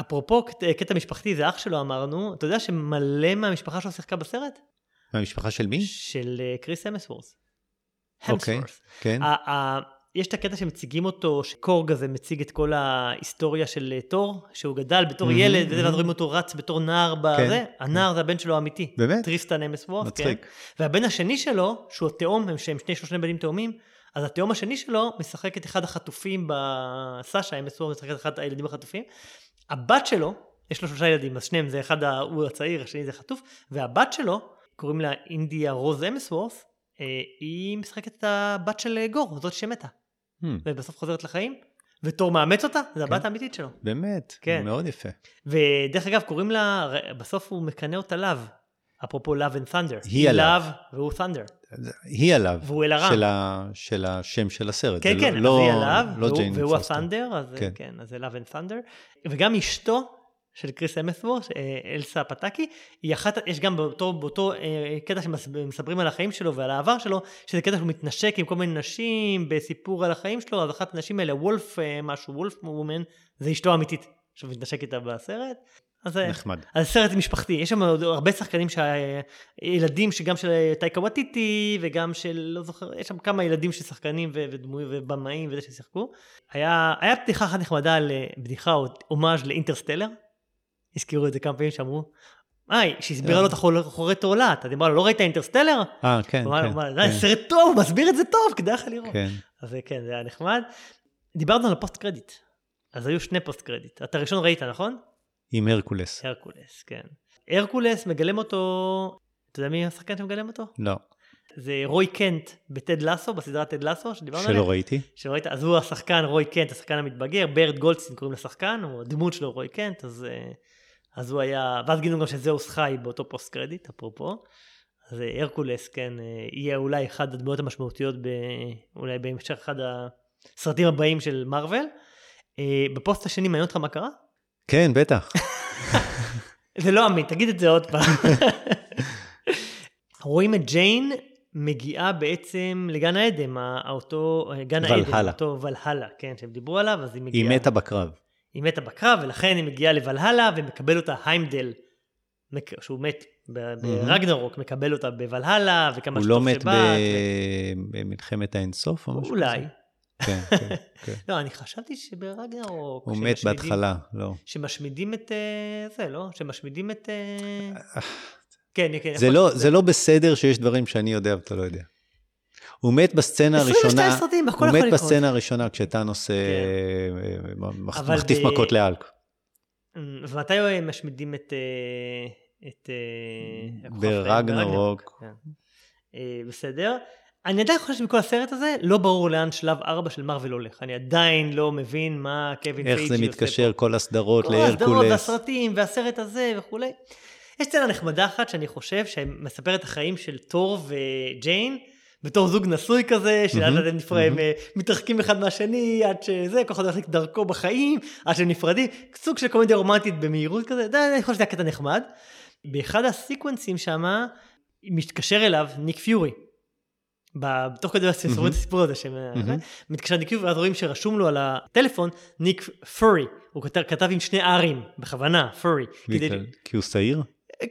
אפרופו קט- קטע משפחתי, זה אח שלו אמרנו, אתה יודע שמלא מהמשפחה שלו שיחקה בסרט? מהמשפחה של מי? של אה, כריס המסוורת'. אוקיי. כן. יש את הקטע שמציגים אותו, שקורג הזה מציג את כל ההיסטוריה של אה, תור, שהוא גדל בתור מהמם, ילד. ואז רואים אותו רץ בתור נער בזה, הנער זה הבן שלו האמיתי. באמת? טריסטן המסוורת', כן. מצחיק. והבן השני שלו, שהוא התאום, הם שהם שני שלושה בנים תאומים, אז התאום השני שלו משחק את אחד החטופים וסאשה, המסוורת' משחק את אחד הילדים החטופים. הבת שלו, יש לו שלושה ילדים, אז שניהם זה אחד, הוא הצעיר, השני זה חטוף, והבת שלו, קוראים לה אינדיה רוז אמסוורס, אה, היא משחקת את הבת של אה, גור, זאת שמתה, Hmm, ובסוף חוזרת לחיים, ותור מאמץ אותה, זה הבת כן. האמיתית שלו. באמת, כן. מאוד יפה. ודרך אגב, קוראים לה, בסוף הוא מקנא אותה לאו, אפרופו Love and Thunder. היא עליו. Love והוא Thunder. היא עליו, והוא אל הרע. של ה- של השם של הסרט. כן, כן, לא- אז היא לא- עליו, לא והוא- והוא. ה-Thunder, אז כן. כן, אז זה Love and Thunder. וגם אשתו של קריס אמסוור, אה, אלסה פטקי, היא אחת, יש גם באותו, באותו אה, קטע שמספרים על החיים שלו ועל העבר שלו, שזה קטע שהוא מתנשק עם כל מיני נשים בסיפור על החיים שלו, אז אחת הנשים האלה, וולף אה, משהו, וולף וומן, זה אשתו האמיתית, שהוא מתנשק איתה בסרט. אז נחמד. אז סרט משפחתי, יש שם עוד הרבה שחקנים, ילדים שגם של טייקה וטיטי וגם של, לא זוכר, יש שם כמה ילדים של שחקנים ודמויים ובמאים וזה ששיחקו. היה, היה בדיחה אחת נחמדה על בדיחה או הומאז' לאינטרסטלר, הזכירו את זה כמה פעמים שאמרו, היי, שהסבירה לו את החור תולעת, אז היא אמרה לו, לא ראית אינטרסטלר? אה, כן, אמר, כן, אמר, כן, "זה סרט טוב, הוא מסביר את זה טוב, כדאי לך לראות. כן. אז זה כן, זה היה נחמד. דיברנו על ה post credit, אז היו שני post credit. אתה ראשון ראית, נכון? עם הרקולס. הרקולס, כן. הרקולס מגלם אותו, אתה יודע מי השחקן שמגלם אותו? לא, זה רוי קנט בטד לסו, בסדרת טד לסו, שדיברנו עליה. שלא ראיתי. שלא ראית, אז הוא השחקן רוי קנט, השחקן המתבגר, ברט גולדסטין קוראים לשחקן, הוא הדמות שלו רוי קנט, אז, אה, אז הוא היה, ואז גילינו גם שזאוס חי באותו post credit, אפרופו. אז אה, הרקולס, כן, אה, יהיה אולי אחד הדמויות המשמעותיות, ב, אולי בהמשך אחד הסרטים הבאים של מארוול. בפוסט השני מעניין אותך מה קרה? כן, בטח. זה לא אמין, תגיד את זה עוד פעם. רואים את ג'יין מגיעה בעצם לגן העדן, ה- אותו, גן העדן, ולהלה. אותו ולהלה, כן, שהם דיברו עליו, אז היא היא מגיעה. מתה בקרב. היא מתה בקרב, ולכן היא מגיעה לוולהלה ומקבל אותה היימדל, שהוא מת ברגנרוק, מקבל אותה בוולהלה, וכמה הוא לא שטוב מת שבאת. ב- במלחמת האינסוף או משהו אולי. כן, כן, כן. לא, אני חשבתי שברגנרוק... הוא מת בהתחלה, לא. שמשמידים את אה, זה, לא? שמשמידים את... אה, כן, כן. זה לא, זה לא בסדר שיש דברים שאני יודע ואתה לא יודע. הוא מת בסצנה 22 הראשונה, סרטים, הוא מת. בסצנה הראשונה כשטאנוס אה, כן. אה, מחטיף מכות לאלק. ומתי הם משמידים את... אה, את... אה? ברגנרוק. כן. אה, בסדר. אני עדיין חושב שמכל הסרט הזה, לא ברור לאן שלב 4 של מארוול הולך. אני עדיין לא מבין מה קווין איך פייג'י זה עושה מתקשר, פה. כל הסדרות כל הסדרות להרקולס. והסרטים והסרט הזה וכולי. יש סצנה נחמדה אחת שאני חושב שמספרת את החיים של תור וג'יין. בתור זוג נשוי כזה, מהמם, לאט הם נפרדים, מתרחקים אחד מהשני, עד שזה, כל אחד הולך דרכו בחיים, עד שהם נפרדים, סוג של קומדיה רומנטית במהירות כזה, אני חושב שזה היה קטע נחמד. באחד הסקוונסים שם, מתקשר אליו ניק פיורי. תוך כדי סופרים את הסיפור הזה, שהם, מהמם. מתקשר ניק פיורי, ואז רואים שרשום לו על הטלפון, ניק פורי, הוא כתב, כתב עם שני ארים, בכוונה, פורי. כדי- כי הוא שעיר?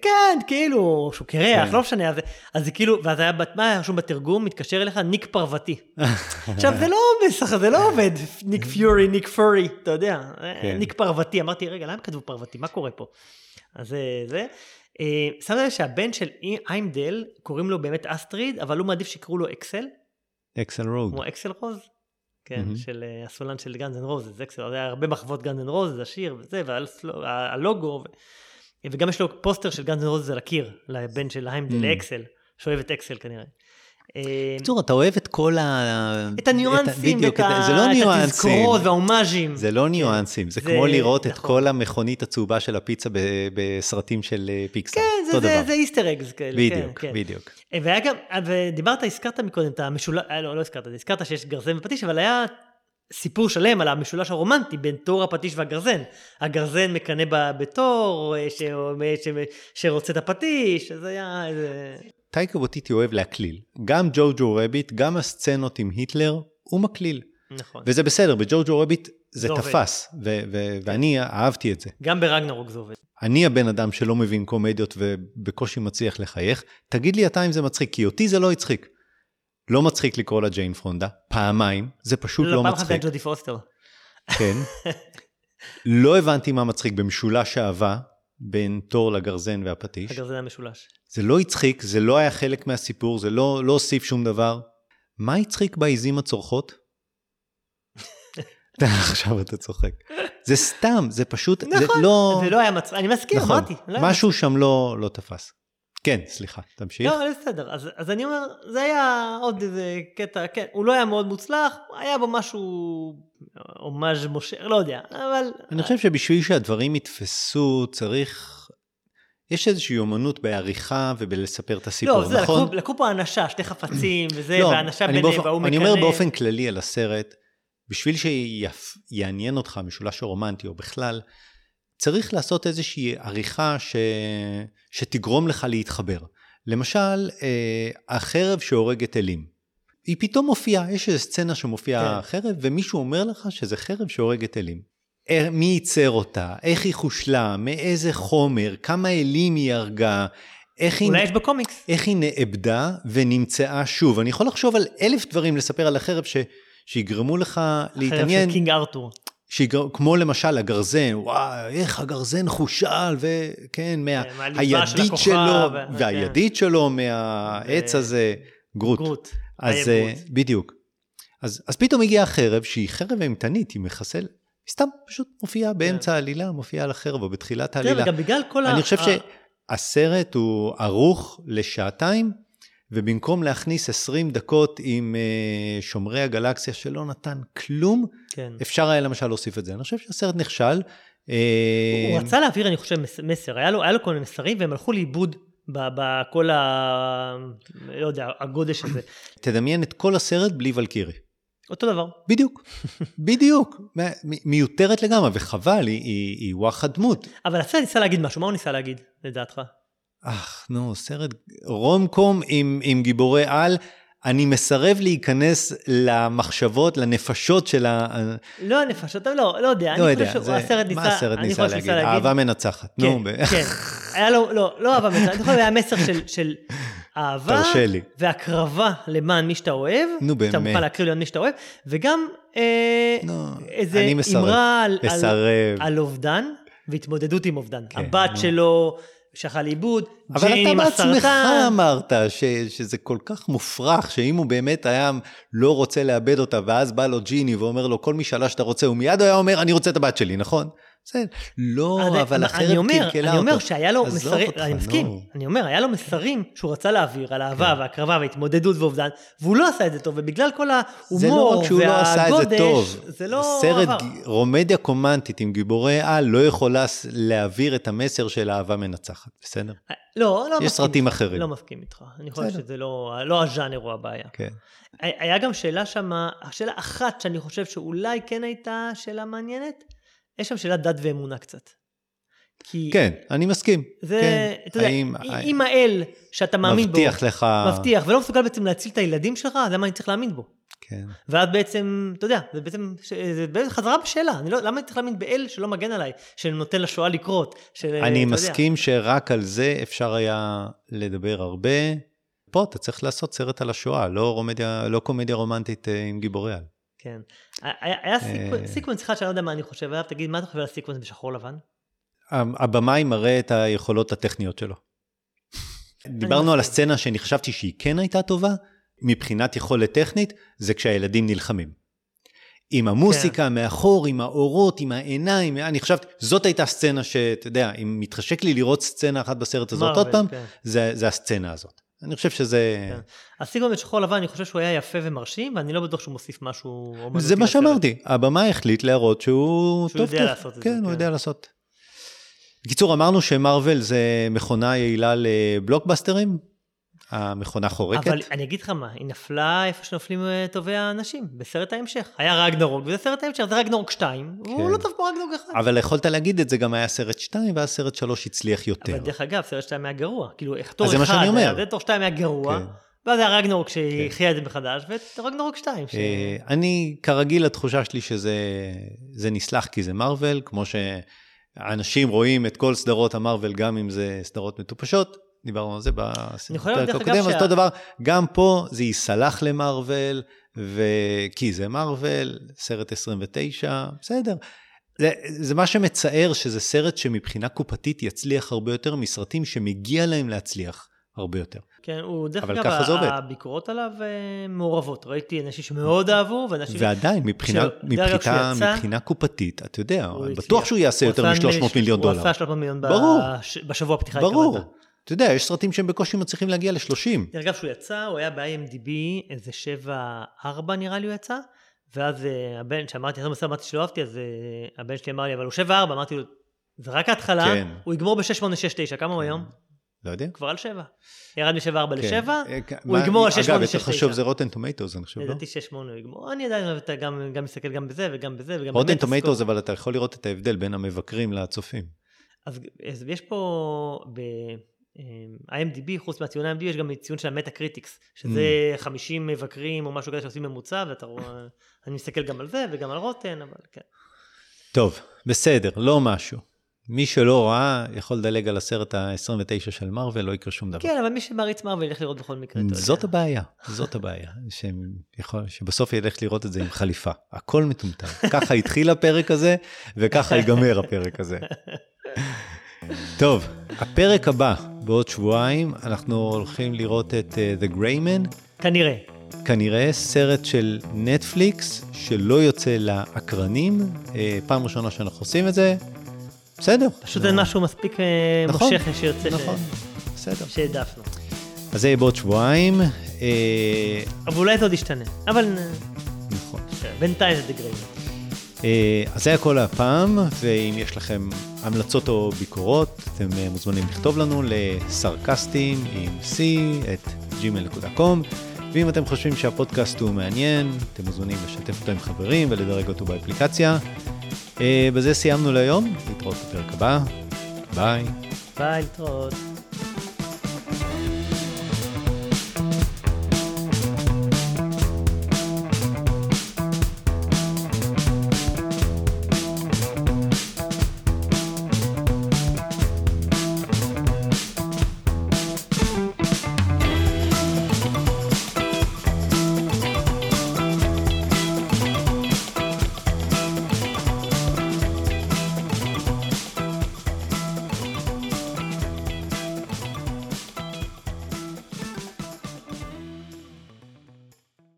כן, כאילו, שהוא קרח, כן. לא משנה, אז, אז זה כאילו, ואז היה, בת- מה היה רשום בתרגום? מתקשר אליך ניק פרוותי. עכשיו, זה לא בסך, זה לא עובד, ניק פיורי, ניק פורי, אתה יודע, כן. ניק פרוותי. אמרתי, רגע, למה כתבו פרוותי? מה קורה פה? אז זה, זה. אה, שמת לב שהבן של אי- איימדל, קוראים לו באמת אסטריד, אבל הוא מעדיף שיקראו לו אקסל, אקסל רוד. כמו אקסל רוז. כן, מהמם. של אה, הסולן של גאנז אנד רוז, אקסל, זה היה הרבה מחוות גאנז אנד רוז, השיר וזה, והלוגו, ו... וגם יש לו פוסטר של גאנז אנד רוז על הקיר, לבן של היימדל, ממ. לאקסל, שאוהב את אקסל כנראה. אה, בקיצור, אתה אוהב את כל ה... את הניואנסים, את לא. התזכורות וההומאז'ים. זה לא ניואנסים, זה זה- כמו לראות את נכון. כל המכונית הצהובה של הפיצה בסרטים של אה, פיקסאר. כן, זה- איסטר אגס כאלה. בדיוק, כן, כן. בדיוק. אה, והיה גם, ודיברת, הזכרת מקודם את המשולש, לא, לא הזכרת, הזכרת שיש גרזן ופטיש, אבל היה סיפור שלם על המשולש הרומנטי בין תור הפטיש והגרזן. הגרזן מקנא בתור, ש- ש- שרוצה את הפטיש, אז היה איזה... טייקה ווטיטי אוהב להקליל. גם ג'ו-ג'ו רביט, גם הסצנות עם היטלר, הוא מקליל. נכון. וזה בסדר, בג'ו-ג'ו רביט זה. תפס, ו- ו- ואני אהבתי את זה. גם ברגנרוק זה עובד. אני הבן אדם שלא מבין קומדיות ובקושי מצליח לחייך, תגיד לי אתה אם זה מצחיק, כי אותי זה לא הצחיק. לא מצחיק לקרוא לה ג'יין פרונדה, פעמיים, זה פשוט לא פעם אחת היה מצחיק. ג'ודי פוסטר. כן. לא הבנתי מה מצחיק במשולש האהבה בין תור לגרזן והפטיש. הגרזן המשולש. זה לא הצחיק, זה לא היה חלק מהסיפור, זה לא, לא הוסיף שום דבר. מה הצחיק בעיזים הצורחות? עכשיו אתה צוחק. זה סתם, זה פשוט, זה נכון, לא... זה לא היה מצחיק, אני מסכים, נכון, אמרתי. לא משהו שם לא, לא תפס. כן, סליחה, תמשיך. לא, בסדר. אז, אז אני אומר, זה היה עוד איזה קטע, כן, הוא לא היה מאוד מוצלח, היה בו משהו, הומאז' מושך, לא יודע, אבל... אני חושב שבשביל שהדברים יתפסו, צריך... יש איזושהי אומנות בעריכה ובלספר את הסיפור, לא, זה, נכון? לקחו, לקחו פה אנשה, שתי חפצים, וזה, לא, והאנשה אני ביניהם, באופן- וההוא אני מקנא. אומר באופן כללי על הסרט, בשביל שיעניין אותך המשולש הרומנטי או בכלל, צריך לעשות איזושהי עריכה ש... שתגרום לך להתחבר. למשל, אה, החרב שהורגת אלים. היא פתאום מופיעה, יש איזו סצנה שמופיעה כן. חרב, ומישהו אומר לך שזה חרב שהורגת אלים. אה, מי ייצר אותה, איך היא חושלה, מאיזה חומר, כמה אלים היא הרגה, איך היא... אולי יש בקומיקס. איך היא נאבדה ונמצאה שוב. אני יכול לחשוב על אלף דברים לספר על החרב ש... שיגרמו לך להתעניין, חרב של קינג ארתור. שיגר... כמו למשל הגרזן, וואי, איך הגרזן חושל, וכן, מה... כן, של הידית הכוכב, שלו, ו- והידית שלו מהעץ ו- הזה, גרוט. גרוט. אז אה. בדיוק. אז, אז פתאום הגיעה החרב, שהיא חרב אימתנית, היא מחסל, סתם פשוט מופיעה באמצע העלילה, מופיעה על החרב או בתחילת כן. העלילה. וגם בגלל כל ה... אני חושב שהסרט הוא ערוך לשעתיים, ובמקום להכניס 20 דקות עם אה, שומרי הגלקסיה שלא נתן כלום, כן. אפשר היה למשל להוסיף את זה. אני חושב שהסרט נכשל. אה, הוא רצה להעביר, אני חושב, מס- מסר. היה לו, היה לו כל מיני מסרים, והם הלכו לאיבוד בכל ה... לא יודע, הגודש הזה. תדמיין את כל הסרט בלי ולקירי. אותו דבר. בדיוק, בדיוק. מיותרת לגמרי, וחבל, היא, היא, היא וואחד דמות. אבל הסרט ניסה להגיד משהו, מה הוא ניסה להגיד, לדעתך? אך, נו, סרט רום קום עם, עם גיבורי על. אני מסרב להיכנס למחשבות, לנפשות של ה... לא הנפשות, לא, לא יודע. לא יודע, זה, שהסרט ניסה... מה הסרט ניסה להגיד? אהבה מנצחת. כן, נו, ב- כן. היה לו, לא, לא אהבה מנצחת, אני חושב שהיה מסר של, של אהבה. והקרבה למען מי שאתה אוהב, נו, באמת. מוכן להקריב למען מי שאתה אוהב, וגם אה, איזה. אמרה על, על. על אובדן, והתמודדות עם אובדן. כן, הבת נו. שלו שהלכה לאיבוד, אבל ג'יין אתה עם בעצמך הסרטן. אמרת ש, שזה כל כך מופרך, שאם הוא באמת היה לא רוצה לאבד אותה, ואז בא לו ג'יני ואומר לו, כל משאלה שאתה רוצה, הוא מיד היה אומר, אני רוצה את הבת שלי, נכון? בסדר. לא, אבל החרב אומר, קלקלה אותו. אני אומר שהיה לו מסרים, אני. מסכים, אני אומר, היה לו מסרים שהוא רצה להעביר על אהבה כן. והקרבה והתמודדות ואובדן, והוא לא עשה את זה טוב, ובגלל כל זה לא ההומור רק שהוא לא עשה את זה והגודש, טוב. זה לא סרט. ג- רומדיה קומנטית עם גיבורי על לא יכולה להעביר את המסר של אהבה מנצחת, בסדר? לא, לא מסכים. יש סרטים אחרים. לא מסכים איתך. אני חושב. שזה לא, לא הז'אנר הוא הבעיה. כן. היה גם שאלה שם, השאלה אחת שאני חושב שאולי כן הייתה שאלה מעניינת, יש שם שאלת דת ואמונה קצת. כי כן, אני מסכים. זה, כן. אתה יודע, האם- אם האל שאתה מאמין בו, מבטיח לך... מבטיח, ולא מסוגל בעצם להציל את הילדים שלך, אז למה אני צריך להאמין בו? כן. ואז בעצם, אתה יודע, זה בעצם, ש- זה בעצם חזרה בשאלה, אני לא, למה אני צריך להאמין באל שלא מגן עליי, שנותן לשואה לקרות? של, אני אתה יודע. מסכים שרק על זה אפשר היה לדבר הרבה. פה אתה צריך לעשות סרט על השואה, לא, רומדיה, לא קומדיה רומנטית אה, עם גיבורי על. כן. היה, סיקוונס, אה. סיקוונס אחד שאני לא יודע מה אני חושב עליו, תגיד, מה אתה חושב על הסיקוונס בשחור לבן? הבמאי מראה את היכולות הטכניות שלו. דיברנו על. הסצנה שאני חשבתי שהיא כן הייתה טובה, מבחינת יכולת טכנית, זה כשהילדים נלחמים. עם המוסיקה כן. מאחור, עם האורות, עם העיניים, אני חשבתי, זאת הייתה סצנה שאתה יודע, אם מתחשק לי לראות סצנה אחת בסרט הזאת עוד פעם, כן. זה, זה הסצנה הזאת. אני חושב שזה... כן. הסיקוונס בשחור לבן, אני חושב שהוא היה יפה ומרשים, ואני לא בטוח שהוא מוסיף משהו זה מה. שאמרתי, הבמאי החליט להראות שהוא שהוא טוב יודע טוב. לעשות את כן, זה, הוא כן. יודע לעשות. בקיצור, אמרנו שמרוויל זה מכונה יעילה לבלוקבאסטרים, המכונה חורקת. אבל אני אגיד לך מה, היא נפלה איפה שנופלים אה, טובי האנשים, בסרט ההמשך. היה רגנרוק, וזה סרט ההמשך, זה רגנרוק 2, כן. והוא לא טוב כמו רגנרוק 1. אבל יכולת להגיד את זה, גם היה סרט 2, ואז סרט 3 הצליח יותר. אבל דרך אגב, סרט 2 היה גרוע. כאילו, איך תור אז זה מה 1 שאני אומר. היה, זה תור 2 היה גרוע, כן. ואז היה רגנרוק שהחיה את זה מחדש, ורגנרוק 2. ש- אה, אני, כרגיל, התחושה שלי שזה זה נסלח כי זה מארוול, כמו שאנשים רואים את כל סדרות המארוול, גם אם זה סדרות מטופשות. דיברנו על זה בפרק הקודם, אז שה- אותו דבר, גם פה זה ייסלח למארוול, ו- כי זה מארוול, סרט 29, בסדר. זה, זה מה שמצער, שזה סרט שמבחינה קופתית יצליח הרבה יותר מסרטים שמגיע להם להצליח הרבה יותר. כן, הוא, דרך אבל אגב. הביקורות עליו אה, מעורבות. ראיתי אנשים שמאוד אהבו, ואנשים... ועדיין, מבחינה, אגב, מבחינה, כשהוא יצא, מבחינה קופתית, אתה יודע, בטוח. שהוא יעשה יותר עשה נדמה לי מ-300 מיליון דולר. הוא עשה 300 מיליון ברור. ש- בשבוע הפתיחה ברור. אתה יודע, יש סרטים שהם בקושי מצליחים להגיע ל-30. דרך אגב, כשהוא יצא, הוא היה ב-IMDb איזה 7-4 נראה לי הוא יצא, ואז אה, הבן, שאמרתי, אחרי מסע אמרתי שלא אהבתי, אז אה, הבן שלי אמר לי, אבל הוא 7-4, אמרתי לו, זה רק ההתחלה, כן. הוא יגמור ב-6869, כמה הוא היום? לא יודע. כבר על 7. ירד מ-7-4 כן. ל-7, אה. הוא יגמור על אגב, 6869. יותר חשוב זה Rotten Tomatoes, אני חושב, לא? לדעתי 6-8 הוא יגמור. אני עדיין אוהב גם גם מסתכל גם בזה וגם בזה וגם Rotten Tomatoes. אבל אתה יכול לראות את ההבדל בין המבקרים לצופים. אז אז יש פה ב-IMDb, חוץ מהציון IMDb, יש גם ציון של ה Metacritics, שזה 50 מבקרים או משהו כזה שעושים ממוצע, ואתה רואה, אני מסתכל גם על זה וגם על Rotten, אבל כן. טוב, בסדר, לא משהו. מי שלא ראה, יכול לדלג על הסרט ה-29 של מארוול, לא יקרה שום דבר. כן, אבל מי שמעריץ מארוול ילך לראות בכל מקרה. זאת הבעיה, זאת הבעיה, שבסוף ילך לראות את זה עם חליפה. הכל מטומטם. ככה התחיל הפרק הזה, וככה ייגמר הפרק הזה. טוב, הפרק הבא, בעוד שבועיים, אנחנו הולכים לראות את uh, The Greyman, כנראה. כנראה סרט של נטפליקס, שלא יוצא לאקרנים, uh, פעם ראשונה שאנחנו עושים את זה. בסדר. פשוט אין משהו מספיק אה, נכון, מושך שירצה ש- נכון, בסדר. שהעדפנו. אז זה יהיה בעוד שבועיים. אבל אולי זה עוד ישתנה. אבל נכון. בינתיים זה דגריימן. אה, אז זה הכל הפעם, ואם יש לכם המלצות או ביקורות, אתם אה, מוזמנים לכתוב לנו לסרקסטים עם c את gmail.com, ואם אתם חושבים שהפודקאסט הוא מעניין, אתם מוזמנים לשתף אותו עם חברים ולדרג אותו באפליקציה. אה, בזה סיימנו להיום, להתראות בפרק הבא, ביי. ביי, להתראות.